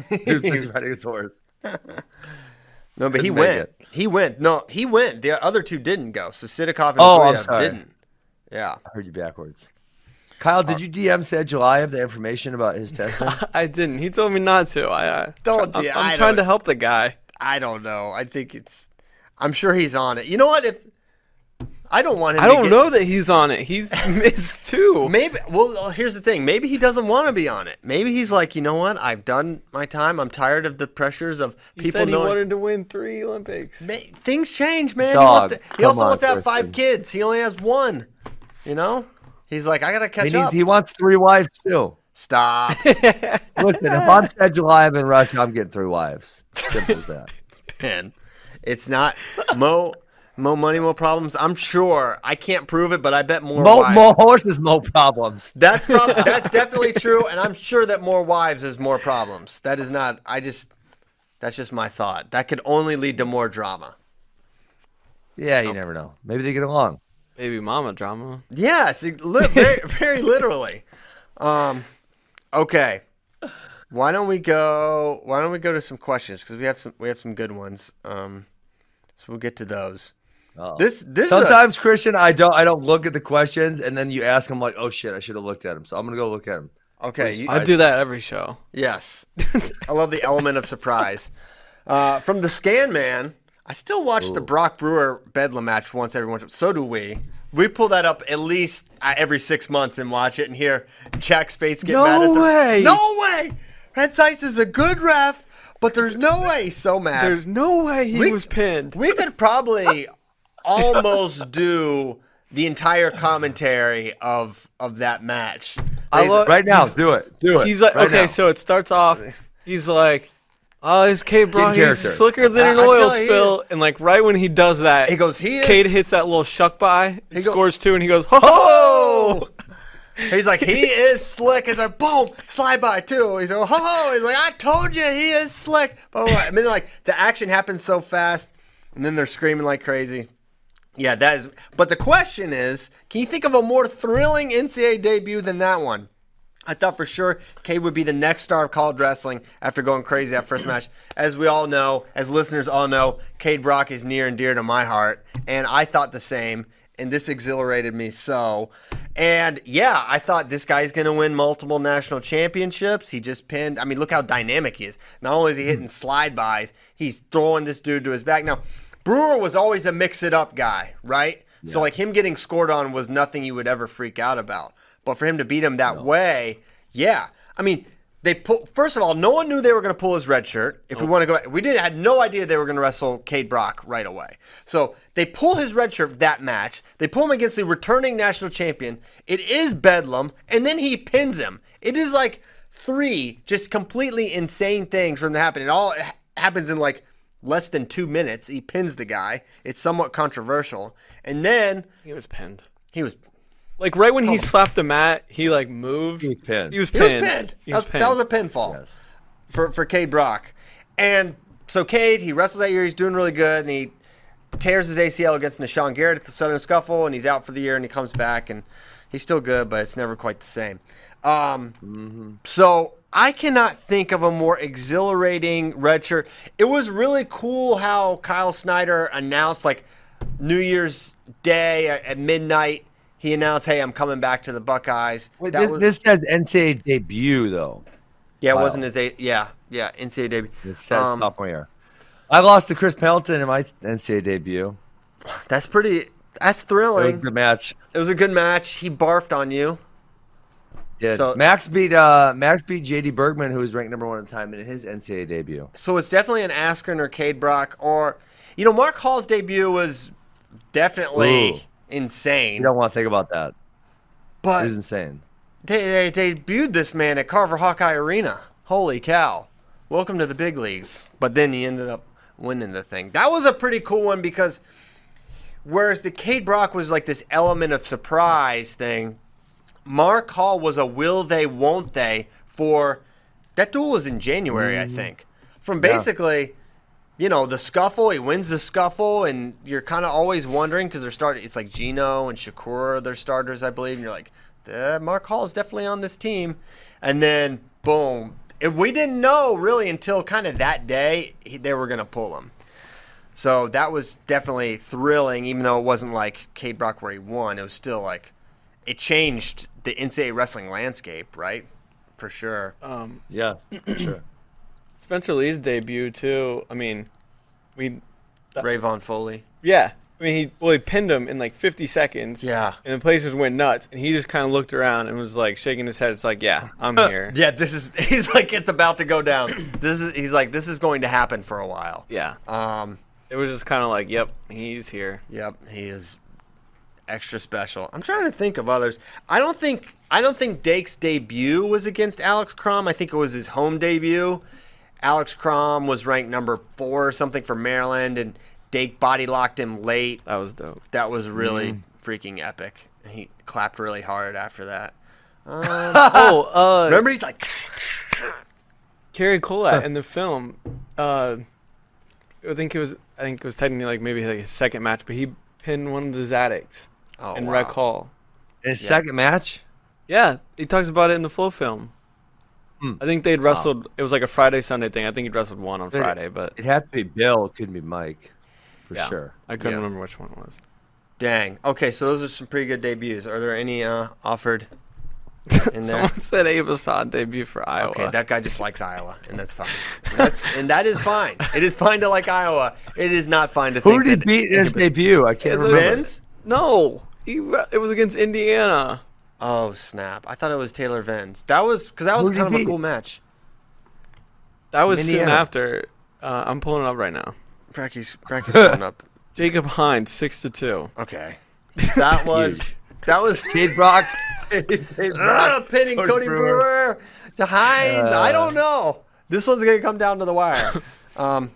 he was riding his horse. No, but he Couldn't make went. it. He went. No, he went. The other two didn't go. So Sidakov and Oh, Guev didn't. Yeah. I heard you backwards. Kyle, did uh, you DM Sadulaev the information about his testing? I didn't. He told me not to. I, I Don't I'm, I'm I trying don't- to help the guy. I don't know. I think it's. I'm sure he's on it. You know what? If I don't want him. To I don't get- know that he's on it. He's missed too. Maybe. Well, here's the thing. Maybe he doesn't want to be on it. Maybe he's like, you know what? I've done my time. I'm tired of the pressures of He people said he knowing. wanted to win three Olympics. Ma- things change, man. he Dog, wants to, he also on, wants to have five Kristen. kids. He only has one. You know. He's like, I gotta he, catch needs, up. he wants three wives too. Stop. Listen, if I'm Sadulaev in Russia, I'm getting three wives. Simple as that. man. It's not mo mo money, mo problems. I'm sure. I can't prove it, but I bet more. Mo, wives. more horses, mo problems. That's prob- that's definitely true, and I'm sure that more wives is more problems. That is not. I just. That's just my thought. That could only lead to more drama. Yeah, you never know. Maybe they get along. Baby mama drama. Yes, it- li- very, very literally. Um, okay. Why don't we go? Why don't we go to some questions because we have some we have some good ones. Um, so we'll get to those. Uh-oh. This this is a- Sometimes Christian, I don't I don't look at the questions, and then you ask them like, "Oh shit, I should have looked at them." So I'm gonna go look at them. okay. You, I do that every show. Yes. I love the element of surprise. Uh, from the Scan Man, I still watch the Brock Brewer Bedlam match once every once. So do we. We pull that up at least uh, every six months and watch it and hear Jack Spates get No mad at the way! No way! Red Sites is a good ref, but there's no way he's so mad. There's no way he We- was pinned. we could probably almost do the entire commentary of of that match. I love- Right now, do it. Do it. He's like, right okay, now. so it starts off. He's like, oh, this Kaid Brock, he's character. slicker than an I- I oil tell you, spill. And like right when he does that, He goes, he is- Kaid hits that little shuck by, he go- scores two, and he goes, ho ho! He's like, he is slick. It's like, boom, slide by too. He's like, ho ho. he's like, I told you he is slick. But I mean, like, the action happens so fast, and then they're screaming like crazy. Yeah, that is. But the question is, can you think of a more thrilling NCAA debut than that one? I thought for sure Kaid would be the next star of college wrestling after going crazy that first match. As we all know, as listeners all know, Kaid Brock is near and dear to my heart, and I thought the same. And this exhilarated me so. And yeah, I thought this guy's going to win multiple national championships. He just pinned. I mean, look how dynamic he is. Not only is he hitting slide bys, he's throwing this dude to his back. Now, Brewer was always a mix it up guy, right? So like him getting scored on was nothing you would ever freak out about. But for him to beat him that way, yeah. I mean, they pull. First of all, no one knew they were going to pull his red shirt. If we want to go, we did had no idea they were going to wrestle Kaid Brock right away. So they pull his red shirt that match. They pull him against the returning national champion. It is Bedlam, and then he pins him. It is like three just completely insane things from to happen. It all happens in like less than two minutes. He pins the guy. It's somewhat controversial, and then He was pinned. he was Like right when he slapped the mat, he like moved. He was pinned. He was he was pinned. pinned. He that, was was, pinned. that was a pinfall Yes. for for Kaid Brock. And so Kaid, he wrestles that year. He's doing really good, and he tears his ACL against Nahshon Garrett at the Southern Scuffle, and he's out for the year. And he comes back, and he's still good, but it's never quite the same. Um, So I cannot think of a more exhilarating red shirt. It was really cool how Kyle Snyder announced, like New Year's Day at, at midnight. He announced, "Hey, I'm coming back to the Buckeyes." Wait, That this, was- this says NCAA debut though. yeah, it wasn't his eight. Yeah, yeah, NCAA debut. It says Um, sophomore year. I lost to Chris Pendleton in my NCAA debut. That's pretty. That's It was a thrilling. good match. It was a good match. He barfed on you. Yeah, So- Max beat uh, Max beat JD Bergman, who was ranked number one at the time in his NCAA debut. So it's definitely an Askren or Kaid Brock, or you know, Mark Hall's debut was definitely Ooh. Insane. You don't want to think about that. It but was insane. they, they debuted this man at Carver Hawkeye Arena. Holy cow! Welcome to the big leagues. But then he ended up winning the thing. That was a pretty cool one because whereas the Kaid Brock was like this element of surprise thing, Mark Hall was a will they, won't they for that duel was in January, I mm-hmm. think. From Yeah. Basically, you know, the scuffle, he wins the scuffle, and you're kind of always wondering because they're starting. It's like Gino and Shakur are their starters, I believe, and you're like, uh, Mark Hall is definitely on this team, and then boom, it, we didn't know really until kind of that day he, they were gonna pull him. So that was definitely thrilling, even though it wasn't like Kaid Brock where he won. It was still like it changed the NCAA wrestling landscape, right? For sure. Um, Yeah, for sure. Spencer Lee's debut too. I mean, we RayVon Foley. yeah. I mean, he well he pinned him in like 50 seconds. Yeah. And the place just went nuts, and he just kind of looked around and was like shaking his head. It's like, yeah, I'm here. Yeah, this is he's like it's about to go down. This is he's like this is going to happen for a while. Yeah. Um It was just kind of like, yep, he's here. Yep, he is extra special. I'm trying to think of others. I don't think I don't think Dake's debut was against Alex Krom. I think it was his home debut. Alex Krom was ranked number four or something for Maryland, and Dake body locked him late. That was dope. That was really freaking epic. He clapped really hard after that. oh, uh, Remember, he's like, Cary Kolat in the film. Uh, I think it was. I think it was technically like maybe like his second match, but he pinned one of the Zadicks oh, in wow. Rec Hall. In his second match, Yeah, he talks about it in the Flow film. Hmm. I think they'd wrestled. It was like a Friday Sunday thing. I think he'd wrestled one on Friday, but it had to be Bill. It couldn't be Mike, for yeah, sure. I couldn't Yeah. remember which one it was. Dang. Okay, so those are some pretty good debuts. Are there any uh, offered in there? Someone said Abe Assad debut for Iowa. Okay, that guy just likes Iowa, and that's fine. That's and that is fine. It is fine to like Iowa. It is not fine to Who think did that he beat in his debut? I can't remember. Vince? no, he it was against Indiana. Oh snap! I thought it was Taylor Vins. That was because that was Who did kind of he a cool match. That was soon Indiana. after. Uh, I'm pulling it up right now. Bracky's Bracky's pulling up. Jacob Hines, six to two. Okay, that was that was Kaid Brock. Kaid Brock. pinning Cody Cody Brewer to Hines. I Uh. don't know. This one's gonna come down to the wire. um,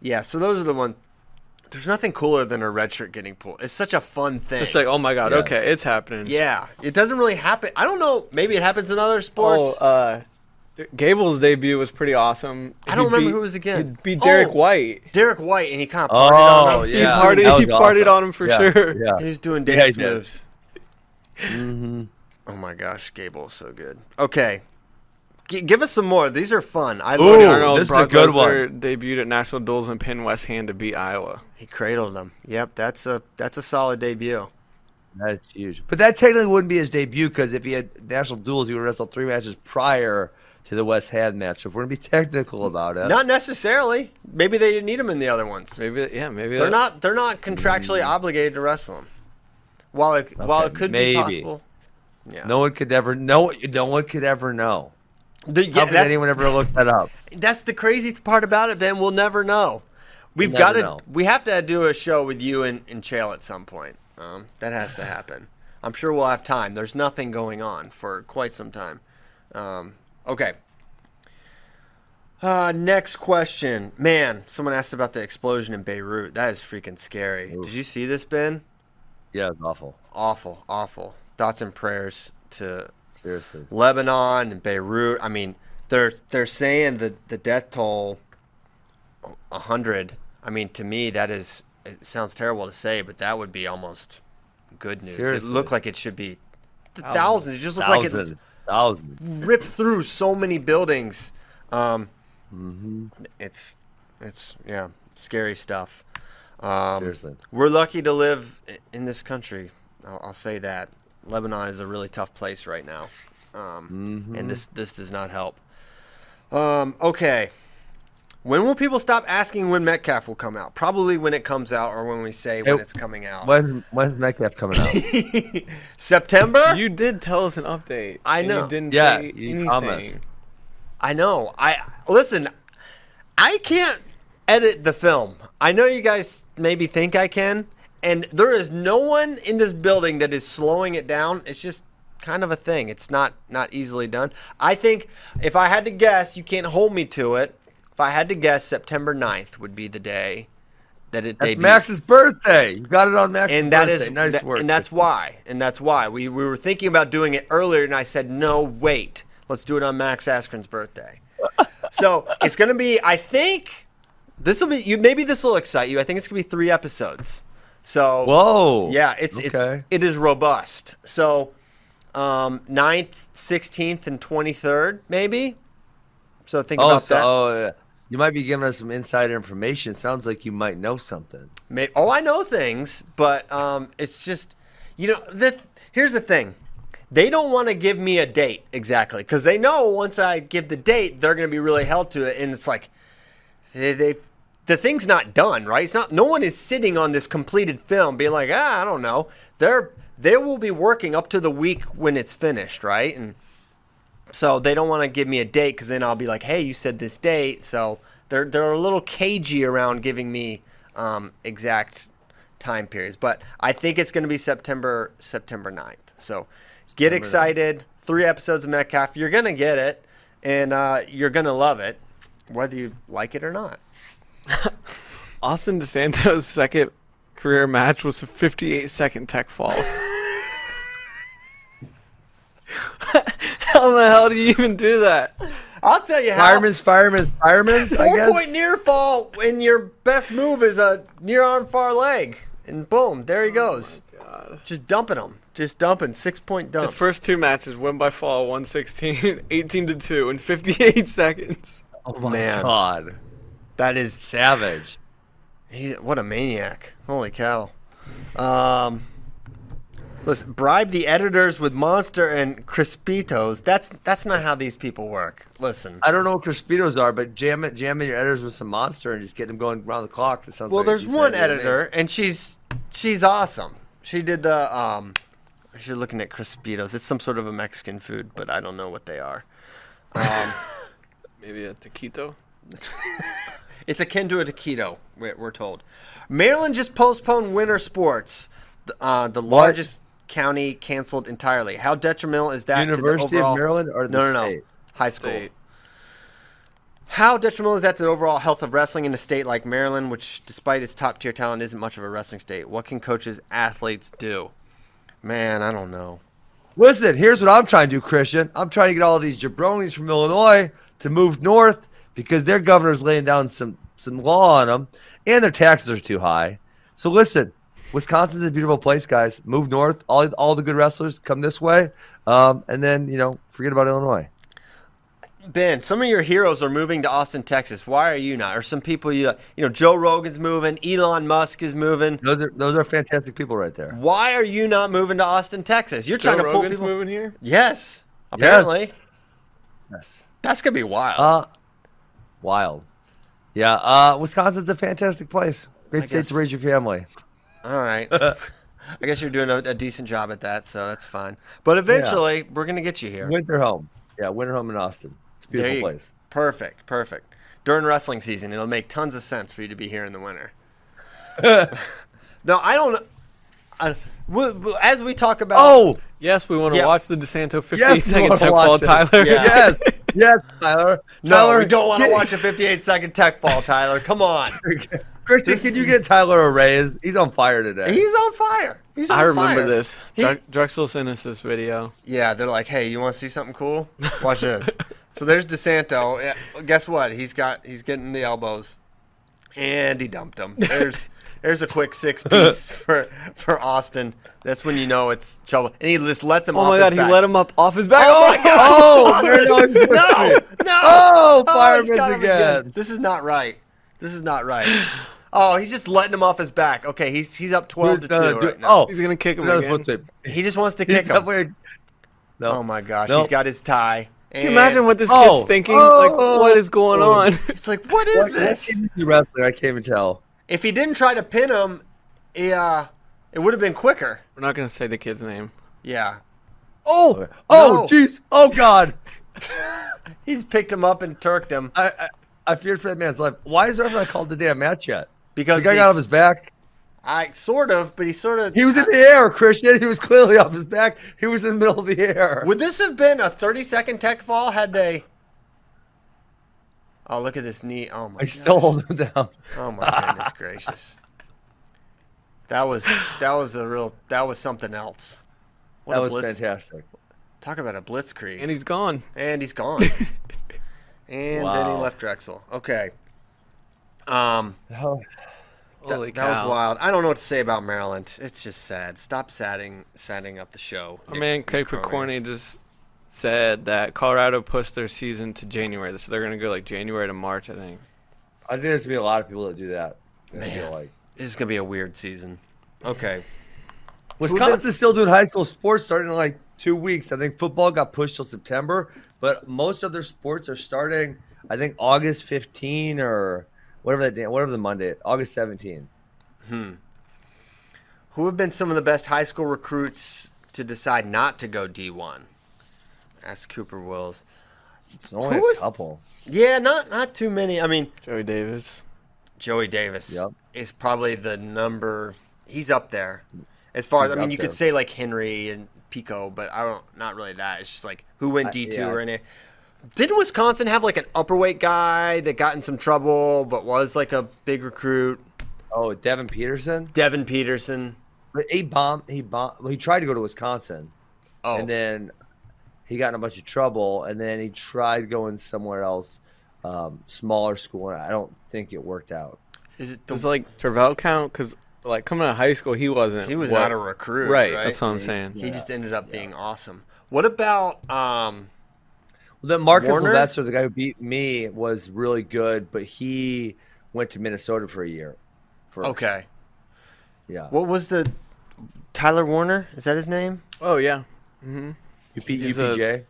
yeah. So those are the ones. There's nothing cooler than a red shirt getting pulled. It's such a fun thing. It's like, oh my god, Yes. okay, it's happening. Yeah, it doesn't really happen. I don't know. Maybe it happens in other Oh, sports. uh, Gable's debut was pretty awesome. I don't He remember beat- who it was against. He beat Derek Oh. White. Derek White, and he kind of Oh, partied on him. yeah. He That partied. was He partied awesome. on him for Yeah, sure. Yeah. He was doing Yeah, he dance did. moves. hmm Oh my gosh, Gable's so good. Okay, G- give us some more. These are fun. I Ooh. love it. Arnold this is a Brock good Lesnar debuted at National Duels and pinned Wes Hand to beat Iowa. He cradled them. Yep, that's a that's a solid debut. That's huge. But that technically wouldn't be his debut because if he had national duels, he would wrestle three matches prior to the Wes Hand match. So if we're gonna be technical about it, Not necessarily. Maybe they didn't need him in the other ones. Maybe, yeah, maybe They're that- not. They're not contractually mm. obligated to wrestle him. While it while it could maybe. be possible. Yeah. no one could ever know. No one could ever know. The- How could anyone ever look that up? that's the crazy part about it, Ben. We'll never know. We've got to. know. We have to do a show with you and, and Chael at some point. Um, that has to happen. I'm sure we'll have time. There's nothing going on for quite some time. Um, okay. Uh, next question. Man, someone asked about the explosion in Beirut. That is freaking scary. Oof. Did you see this, Ben? Yeah, it's awful. Awful, awful. Thoughts and prayers to Seriously. Lebanon and Beirut. I mean, they're they're saying the the death toll a hundred. I mean, to me, that is it sounds terrible to say, but that would be almost good news. Seriously. It looked like it should be th- Thousands. thousands. It just looks like it Thousand, thousand. ripped through so many buildings. Um, Mm-hmm. It's it's yeah, scary stuff. Um, Seriously. we're lucky to live in this country. I'll, I'll say that. Lebanon is a really tough place right now, um, Mm-hmm. and this this does not help. Um, okay, when will people stop asking when Metcalf will come out? Probably when it comes out, or when we say when Hey, it's coming out. When when's Metcalf coming out? September. You did tell us an update. I and know. You didn't Yeah, say you anything. promised. I know. I listen. I can't edit the film. I know you guys maybe think I can, and there is no one in this building that is slowing it down. It's just kind of a thing. It's not not easily done. I think if I had to guess, you can't hold me to it. If I had to guess, September 9th would be the day that it That's debuted. Max's birthday. You got it on Max's and that birthday. is nice that- work. and that's why and that's why we, we were thinking about doing it earlier and i said no wait let's do it on max askren's birthday so it's going to be i think this will be you maybe this will excite you i think it's going to be three episodes so Whoa. yeah it's Okay. it's it is robust so um 9th 16th and 23rd maybe so think Oh, about so that oh, yeah. you might be giving us some insider information. Sounds like you might know something. May oh, I know things, but um, it's just, you know, the, here's the thing. They don't want to give me a date exactly because they know once I give the date, they're going to be really held to it. And it's like, they, they, the thing's not done, right? It's not, no one is sitting on this completed film being like, ah, I don't know. They're, they will be working up to the week when it's finished, right? And so they don't want to give me a date because then I'll be like, hey, you said this date. So they're they're a little cagey around giving me um, exact time periods. But I think it's going to be September September 9th. So get excited. Three episodes of Metcalf. You're going to get it, and uh, you're going to love it, whether you like it or not. Austin DeSanto's second career match was a 58 second tech fall. How the hell do you even do that? I'll tell you how. Fireman's, fireman's, fireman's. I Four guess. point near fall, and your best move is a near arm far leg, and boom, there he oh goes. God. Just dumping him. Just dumping. Six point dumps. His first two matches win by fall 116, 18 to 2 in 58 seconds. Oh my Man. god, That is savage. he, what a maniac. Holy cow. Um Listen, bribe the editors with Monster and Crispitos. That's that's not how these people work. Listen. I don't know what Crispitos are, but jam it, jam in your editors with some monster and just get them going around the clock. That sounds Well, like there's one idea me. editor, and she's she's awesome. She did the um. You're looking at Crispitos. It's some sort of a Mexican food, but I don't know what they are. Um, Maybe a taquito? It's akin to a taquito, we're, we're told. Maryland just postponed winter sports. The- Uh, the largest county canceled entirely. How detrimental is that University to the overall... of Maryland or the no, no, state? no. High school. State. How detrimental is that to the overall health of wrestling in a state like Maryland, which, despite its top tier talent, isn't much of a wrestling state? What can coaches, athletes do? Man, I don't know. Listen, here's what I'm trying to do, Christian. I'm trying to get all of these jabronis from Illinois to move north because their governor's laying down some some law on them, and their taxes are too high. So listen, Wisconsin's a beautiful place, guys. Move north. All all the good wrestlers come this way, um, and then you know forget about Illinois. Ben, some of your heroes are moving to Austin, Texas. Why are you not? Or some people you you know, Joe Rogan's moving, Elon Musk is moving. Those are those are fantastic people right there. Why are you not moving to Austin, Texas? You're Joe trying to pull Rogan's people. moving here? Yes, apparently. Yes. That's gonna be wild. Uh, wild. Yeah. Uh, Wisconsin's a fantastic place. Great I state guess- to raise your family. All right. I guess you're doing a, a decent job at that, so that's fine. But eventually, we're gonna get you here. Winter home. Yeah, winter home in Austin. It's a beautiful you- place. Perfect, perfect. During wrestling season, it'll make tons of sense for you to be here in the winter. no, I don't. W- w- as we talk about, Oh, Yes, we want to Yeah. watch the DeSanto 58 yes, second tech watch fall. Tyler. Yeah. yes, yes, Tyler. no, Tyler, we don't want to watch a 58 second tech fall, Tyler. Come on, Christian, can you get Tyler a raise? He's on fire today. he's on fire. He's on I remember fire. this. He- Dre- Drexel sent us this video. Yeah, they're like, hey, you want to see something cool? Watch this. So there's DeSanto. Guess what? He's got he's getting the elbows, and he dumped him. There's there's a quick six piece for for Austin. That's when you know it's trouble. And he just lets him. Off. Oh off my his god, he back. let him up off his back. Oh my god! Oh, there it no, no! Oh, he's fireman's got him again. This is not right. This is not right. Oh, he's just letting him off his back. Okay, he's he's up twelve to two Uh, do- right now. Oh, He's gonna kick him another again. he just wants to He's kick him. definitely- No. Oh my gosh, No. he's got his tie. Can you imagine what this Oh. kid's thinking? Oh. like, what is going Oh. on? He's like, what is What- this? what is wrestling? I can't even tell. If he didn't try to pin him, he, uh, it would have been quicker. We're not gonna say the kid's name. Yeah. Oh, oh, No. jeez, oh God! He's picked him up and turked him I, I I feared for that man's life. Why is there not called the damn match yet? The because guy got he's- off his back. I sort of, but he sort of. He was in the air, Christian. He was clearly off his back. He was in the middle of the air. Would this have been a 30 second tech fall had they? Oh, look at this knee. Oh my. I still hold him down. Oh my goodness gracious. That was that was a real that was something else. What That was blitz- fantastic. Talk about a blitzkrieg. And he's gone. and he's gone. and then he left Drexel. Okay. Um, Oh, that, Holy that was wild. I don't know what to say about Maryland. It's just sad. Stop satting, satting up the show. Our man Craig Nick McCorney just said that Colorado pushed their season to January, so they're gonna go like January to March, I think. I think there's gonna be a lot of people that do that. I feel like This is gonna be a weird season. Okay. Wisconsin's still doing high school sports starting in like two weeks. I think football got pushed till September, but most of their sports are starting. I think August 15 or whatever that day, whatever the Monday, August 17. Hmm. Who have been some of the best high school recruits to decide not to go D1? Ask Cooper Wills. There's only Who a was- couple. Yeah, not not too many. I mean, Joey Davis. Joey Davis Yep. is probably the number. He's up there. As far as He's I mean, up you could say like Henry and Pico, but I don't. Not really that. It's just like who went D two yeah. or any. Didn't Wisconsin have like an upperweight guy that got in some trouble, but was like a big recruit? Oh, Devin Peterson. Devin Peterson. But he bombed. He bombed. Well, he tried to go to Wisconsin, Oh, and then he got in a bunch of trouble, and then he tried going somewhere else, um, smaller school, and I don't think it worked out. is it the, Does like Travell count? Because like coming out of high school, he wasn't. he was what- not a recruit, right. right? That's what I'm saying. He just ended up being awesome. What about um? Well, then Marcus Warner? Sylvester, the guy who beat me, was really good, but he went to Minnesota for a year. First. Okay, Yeah. what was the Tyler Warner? Is that his name? Oh yeah. hmm UP, he's a- UPJ.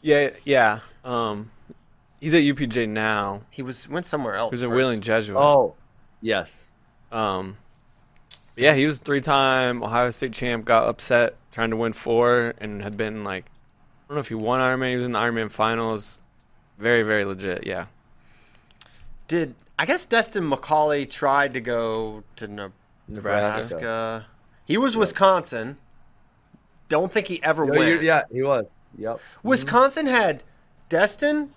Yeah, yeah. Um, he's at UPJ now. He was went somewhere else. He was a. Wheeling Jesuit. oh, yes. Um, yeah, he was three-time Ohio State champ. Got upset trying to win four, and had been like, I don't know if he won Ironman. He was in the Ironman finals. Very, very legit. Yeah. Did I guess Destin McCauley tried to go to Nebraska? Nebraska. He was Wisconsin. Don't think he ever you- went. yeah, he was. Yep. Wisconsin had Destin,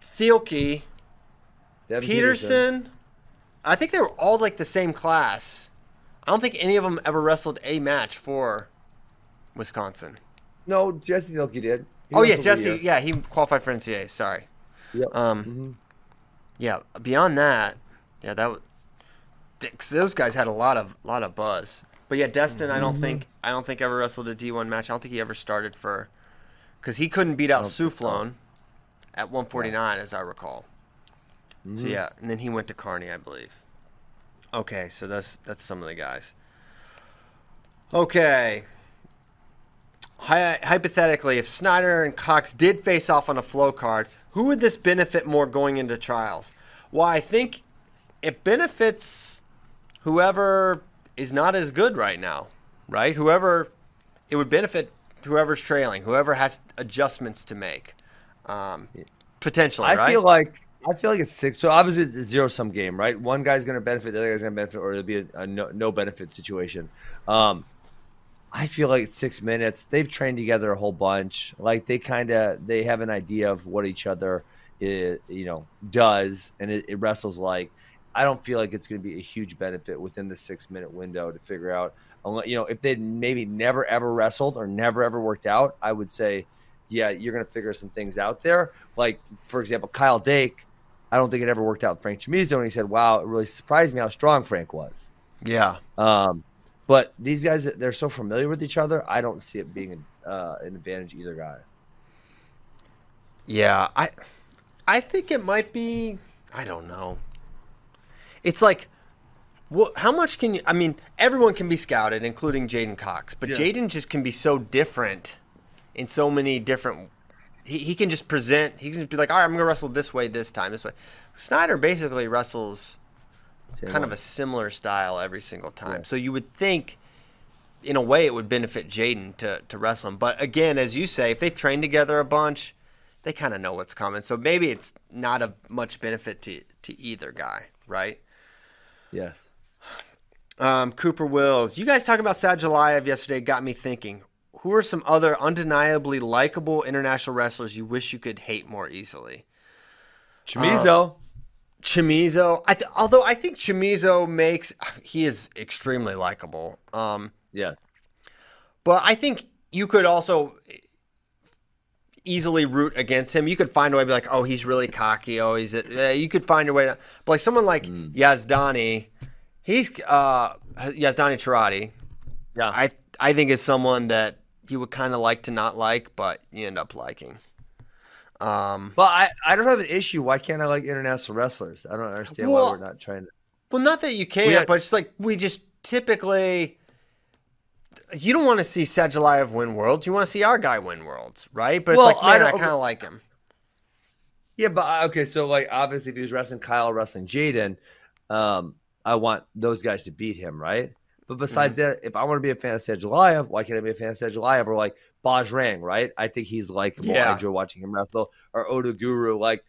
Thielke, Devin Peterson. I think they were all like the same class. I don't think any of them ever wrestled a match for Wisconsin. No, Jesse Thielke did. He oh yeah, Jesse. Yeah, he qualified for NCAA. Sorry. Yep. Um, Mhm. Yeah. Beyond that, yeah, that was. 'cause Those guys had a lot of lot of buzz. But yeah, Destin, I Mm-hmm. don't think I don't think ever wrestled a D one match. I don't think he ever started for, because he couldn't beat out don't think so. Sueflohn at 149, as I recall. Mm-hmm. So yeah, and then he went to Kearney, I believe. Okay, so that's that's some of the guys. Okay. Hy- hypothetically, if Snyder and Cox did face off on a flow card, who would this benefit more going into trials? Well, I think it benefits whoever is not as good right now, right? Whoever it would benefit whoever's trailing, whoever has adjustments to make, um, potentially. I right? feel like I feel like it's six. So obviously it's a zero sum game, right? One guy's going to benefit, the other guy's going to benefit, or it'll be a, a no, no benefit situation. Um, I feel like it's six minutes. They've trained together a whole bunch. Like they kind of they have an idea of what each other, i you know, does and it, it wrestles like. I don't feel like it's going to be a huge benefit within the six minute window to figure out. unless- You know, if they'd maybe never ever wrestled or never ever worked out, I would say yeah, you're gonna figure some things out there. Like for example, Kyle Dake. I don't think it ever worked out Frank Chamizo, and he said, "Wow, it really surprised me how strong Frank was." Yeah. Um, but these guys, they're so familiar with each other. I don't see it being an, uh, an advantage either guy. Yeah, I I think it might be I don't know. It's like well, how much can you I mean, everyone can be scouted including J'den Cox, but Yes. J'den just can be so different in so many different he, he can just present he can just be like, "All right, I'm going to wrestle this way this time, this way." Snyder basically wrestles Same kind one. of a similar style every single time. So you would think, in a way, it would benefit J'den to to wrestle him. But again, as you say, if they've trained together a bunch, they kind of know what's coming. So maybe it's not of much benefit to to either guy, right? Yes. Um, Cooper Wills, you guys talking about Sadulaev yesterday got me thinking. Who are some other undeniably likable international wrestlers you wish you could hate more easily? Chamizo. Chimizo, I th- although I think Chamizo makes he is extremely likable. Um, yes. But I think you could also easily root against him. You could find a way to be like, oh, he's really cocky. Oh, he's uh, you could find a way to, but like someone like Yazdani, he's uh, Yazdani Charati. Yeah. I I think is someone that you would kind of like to not like, but you end up liking. Um, But I, I don't have an issue. Why can't I like international wrestlers? I don't understand Well- why we're not trying to. Well, not that you can't, had- but it's like we just typically. You don't want to see Sadulaev win worlds. You want to see our guy win worlds, right? But it's like, I man, I, don't- kind of like him. Yeah, but uh, okay, so like obviously if he was wrestling Kyle, wrestling J'den, um, I want those guys to beat him, right? But besides Mm-hmm. that, if I want to be a fan of Sadulaev, why can't I be a fan of Sadulaev or like Bajrang, right? I think he's likable. Yeah. I enjoy watching him wrestle. Or Otoguro, like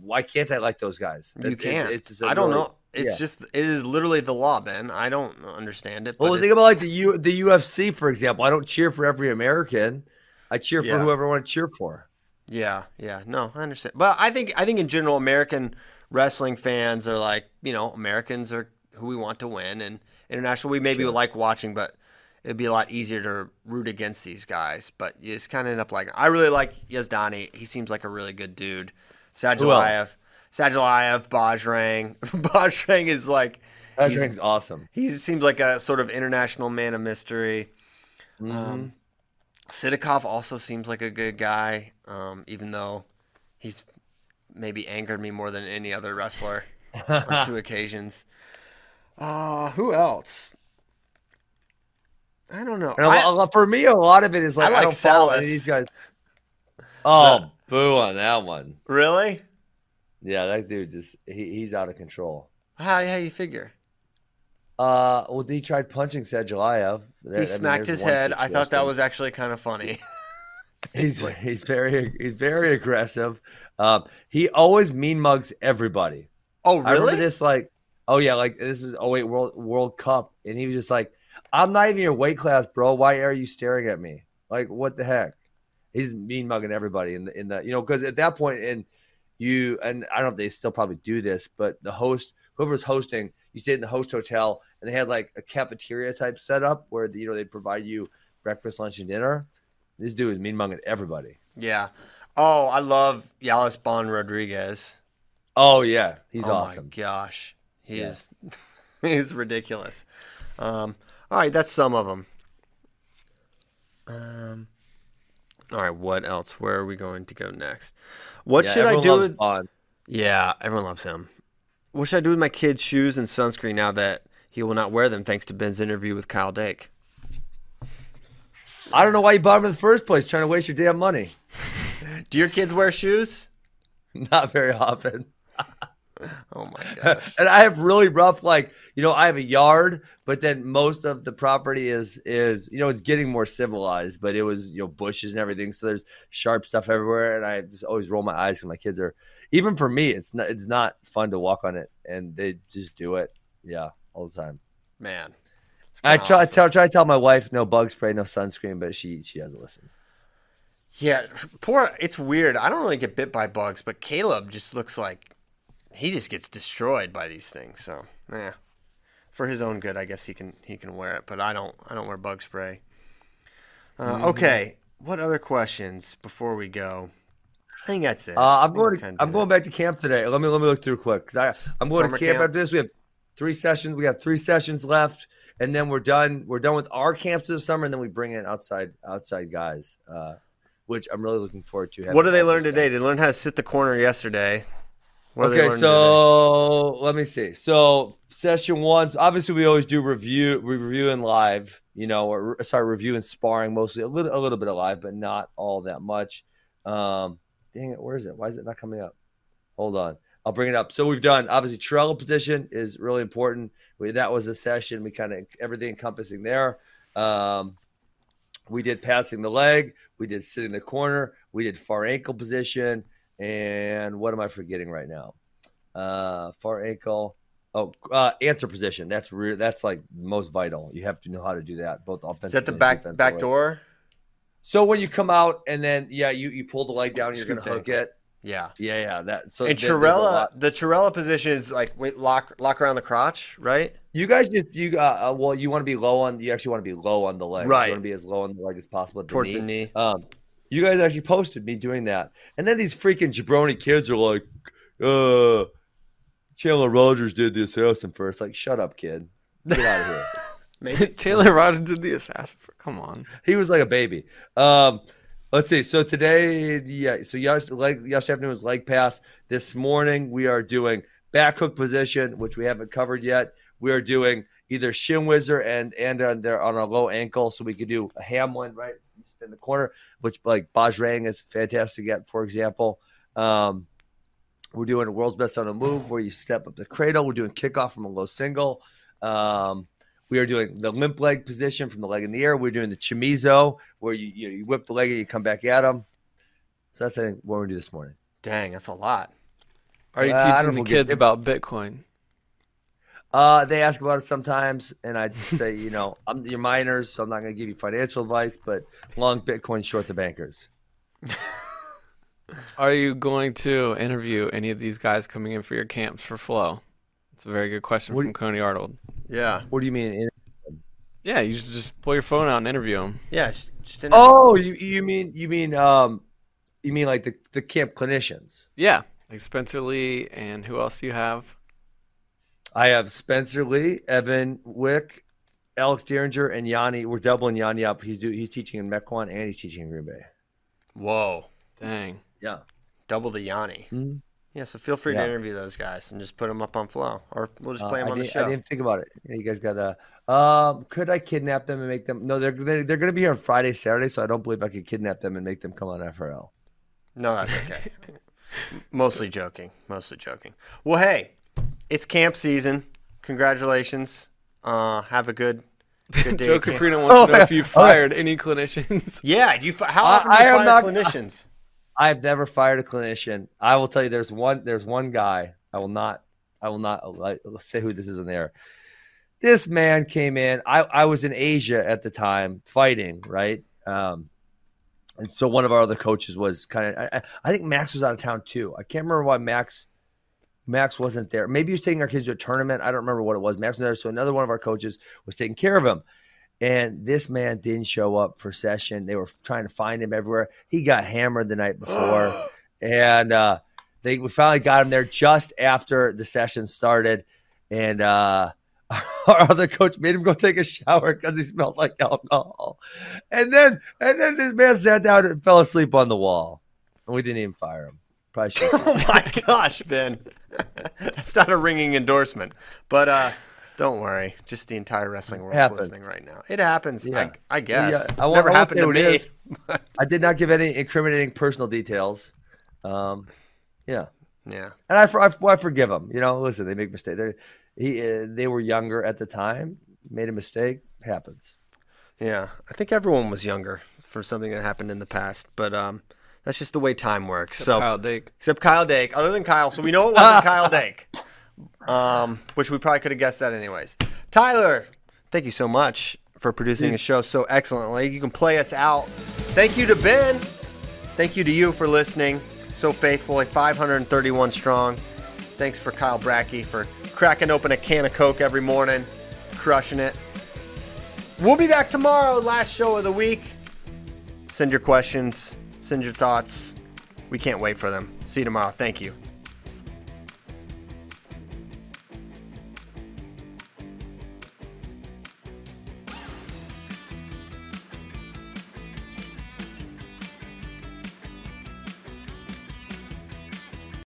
why can't I like those guys? You It- can't. It's, I don't really- know. It's yeah. just it is literally the law, man. I don't understand it. Well, think about like the U, the UFC, for example. I don't cheer for every American. I cheer Yeah. for whoever I want to cheer for. Yeah, yeah. No, I understand. But I think I think in general American wrestling fans are like, you know, Americans are who we want to win and international we maybe Sure. like watching, but it'd be a lot easier to root against these guys. But you just kind of end up like I really like Yazdani. He seems like a really good dude. Sadulaev. Sadulaev, Bajrang. Bajrang is like Bajrang's awesome. he seems like a sort of international man of mystery. Mm-hmm. Um, Sidakov also seems like a good guy, um, even though he's maybe angered me more than any other wrestler on two occasions. Uh, who else? I don't know. I- for me, a lot of it is like I I, like don't follow Salas. of these guys. Oh, boo on that one. really? Yeah, that dude just he, he's out of control. How how you figure? Uh, well, he tried punching Sadulaev. He smacked his head. I thought that was actually kind of funny. he's he's very he's very aggressive. Um, he always mean mugs everybody. oh, really? I remember this like, oh yeah, like this is oh wait World World Cup, and he was just like, I'm not even your weight class, bro. Why are you staring at me? Like what the heck? He's mean mugging everybody in the in the you know because at that point and you and I don't know if they still probably do this, but the host whoever's hosting, you stayed in the host hotel and they had like a cafeteria type setup where you know they provide you breakfast, lunch, and dinner. This dude is mean mugging everybody. Yeah. Oh, I love Yowlys Bonne Rodriguez. Oh yeah, he's oh awesome. my gosh, he Yeah. is he's ridiculous. Um, all right, that's some of them. Um, all right, what else? Where are we going to go next? What Yeah, should I do loves with? Bonne. Yeah, everyone loves him. What should I do with my kid's shoes and sunscreen now that he will not wear them thanks to Ben's interview with Kyle Dake? I don't know why you bought him in the first place, trying to waste your damn money. Do your kids wear shoes? Not very often. Oh my gosh. and I have really rough, like, you know, I have a yard, but then most of the property is, is, you know, it's getting more civilized, but it was, you know, bushes and everything. So there's sharp stuff everywhere. And I just always roll my eyes because my kids are, even for me, it's not, it's not fun to walk on it. And they just do it. Yeah. All the time. Man. I try, I tell, try to tell my wife no bug spray, no sunscreen, but she, she doesn't listen. Yeah, poor. It's weird. I don't really get bit by bugs, but Caleb just looks like he just gets destroyed by these things. So, yeah, for his own good, I guess he can he can wear it. But I don't. I don't wear bug spray. Uh, Okay, what other questions before we go? I think that's it. Uh, I'm I think we going. To, I'm going back to camp today. Let me let me look through quick because I'm going Summer to camp, camp. after this. We have three sessions. We got three sessions left, and then we're done. We're done with our camps for the summer, and then we bring in outside outside guys, uh, which I'm really looking forward to. What did they learn today? guys. They learned how to sit the corner yesterday. Okay, so let me see. So session one. So obviously, we always do review, we review in live. You know, or sorry, review and sparring mostly a little, a little bit of live, but not all that much. Um, dang it, where is it? Why is it not coming up? Hold on, I'll bring it up. So we've done obviously Chirella position is really important. We, that was a session. We kind of everything encompassing there. Um, we did passing the leg. We did sitting the corner. We did far ankle position. And what am I forgetting right now? Uh, far ankle. Oh, uh, answer position. That's re- that's like most vital. You have to know how to do that, both offensive. Is that the back back door? So when you come out and then yeah, you you pull the leg down, you're gonna hook it. Yeah. Yeah, yeah. That so And Chirella, the Chirella position is like wait, lock lock around the crotch, right? You guys just you uh, uh well, you want to be low on. You actually want to be low on the leg. Right. You want to be as low on the leg as possible at the Towards knee. the knee. Um, you guys actually posted me doing that, and then these freaking jabroni kids are like, uh, Chandler Rogers did the assassin first. Like, shut up, kid. Get out of here. Maybe. Taylor Rogers did the assassin. For, come on. he was like a baby. Um, let's see. So today, yeah. So yes, leg, yesterday afternoon was leg pass. This morning we are doing back hook position, which we haven't covered yet. We are doing either shin whizzer and and on there on a low ankle, so we could do a Hamlin right in the corner, which like Bajrang is fantastic at, for example. Um, we're doing a world's best on a move where you step up the cradle. We're doing kickoff from a low single. Um, we are doing the limp leg position from the leg in the air. We're doing the chamizo where you, you, you whip the leg and you come back at them. So that's I think what we're gonna do this morning. Dang, that's a lot. Are you Uh, teaching the we'll get- kids about Bitcoin? Uh, they ask about it sometimes, and I just say, you know, I'm you're minors, so I'm not gonna give you financial advice, but long Bitcoin, short the bankers. Are you going to interview any of these guys coming in for your camps for Flow? It's a very good question What do from Coney Arnold. Yeah. What do you mean? Yeah, you should just pull your phone out and interview them. Yeah. Just, just in Oh, you you mean you mean um, you mean like the the camp clinicians? Yeah, like Spencer Lee and who else do you have? I have Spencer Lee, Evan Wick, Alex Dieringer, and Yianni. We're doubling Yianni up. He's do he's teaching in Mequon and he's teaching in Green Bay. Whoa. Dang. Yeah. Double the Yianni. Mhm. Yeah, so feel free Yeah. to interview those guys and just put them up on Flow, or we'll just Uh, play them I on the show. I didn't think about it. Yeah, you guys got a. Um, could I kidnap them and make them? No, they're they're, they're going to be here on Friday, Saturday, so I don't believe I could kidnap them and make them come on FRL. No, that's okay. Mostly joking. Mostly joking. Well, hey, it's camp season. Congratulations. Uh, have a good, good day. Joe at camp. Caprino wants Oh, to know if you yeah. fired any clinicians. Yeah, you fi- how I- often do you I am fire not- clinicians? I've never fired a clinician. I will tell you, there's one. There's one guy. I will not. I will not like, say who this is in there. This man came in. I, I was in Asia at the time fighting, right? Um, and so one of our other coaches was kind of. I, I- I think Max was out of town too. I can't remember why Max. Max wasn't there. Maybe he was taking our kids to a tournament. I don't remember what it was. Max was there, so another one of our coaches was taking care of him. And this man didn't show up for session. They were trying to find him everywhere. He got hammered the night before, and uh, they we finally got him there just after the session started. And uh, our other coach made him go take a shower because he smelled like alcohol. And then and then this man sat down and fell asleep on the wall. And we didn't even fire him. Probably should. oh my gosh, Ben. That's not a ringing endorsement, but uh, don't worry. Just the entire wrestling world's listening right now. It happens. Yeah. I, I guess. Yeah, It's I never I happened to me. I did not give any incriminating personal details. Um, yeah. Yeah. and I, I, I forgive them. You know, listen, they make mistakes. They he, uh, they were younger at the time, made a mistake. Happens. Yeah, I think everyone was younger for something that happened in the past, but um, that's just the way time works. so Kyle Dake. except Kyle Dake, other than Kyle, so we know it wasn't Kyle Dake, um, which we probably could have guessed that anyways. Tyler, thank you so much for producing the show so excellently. You can play us out. Thank you to Ben. Thank you to you for listening so faithfully, 531 strong. Thanks for Kyle Brackey for cracking open a can of Coke every morning, crushing it. We'll be back tomorrow, last show of the week. Send your questions, send your thoughts. We can't wait for them. See you tomorrow. Thank you.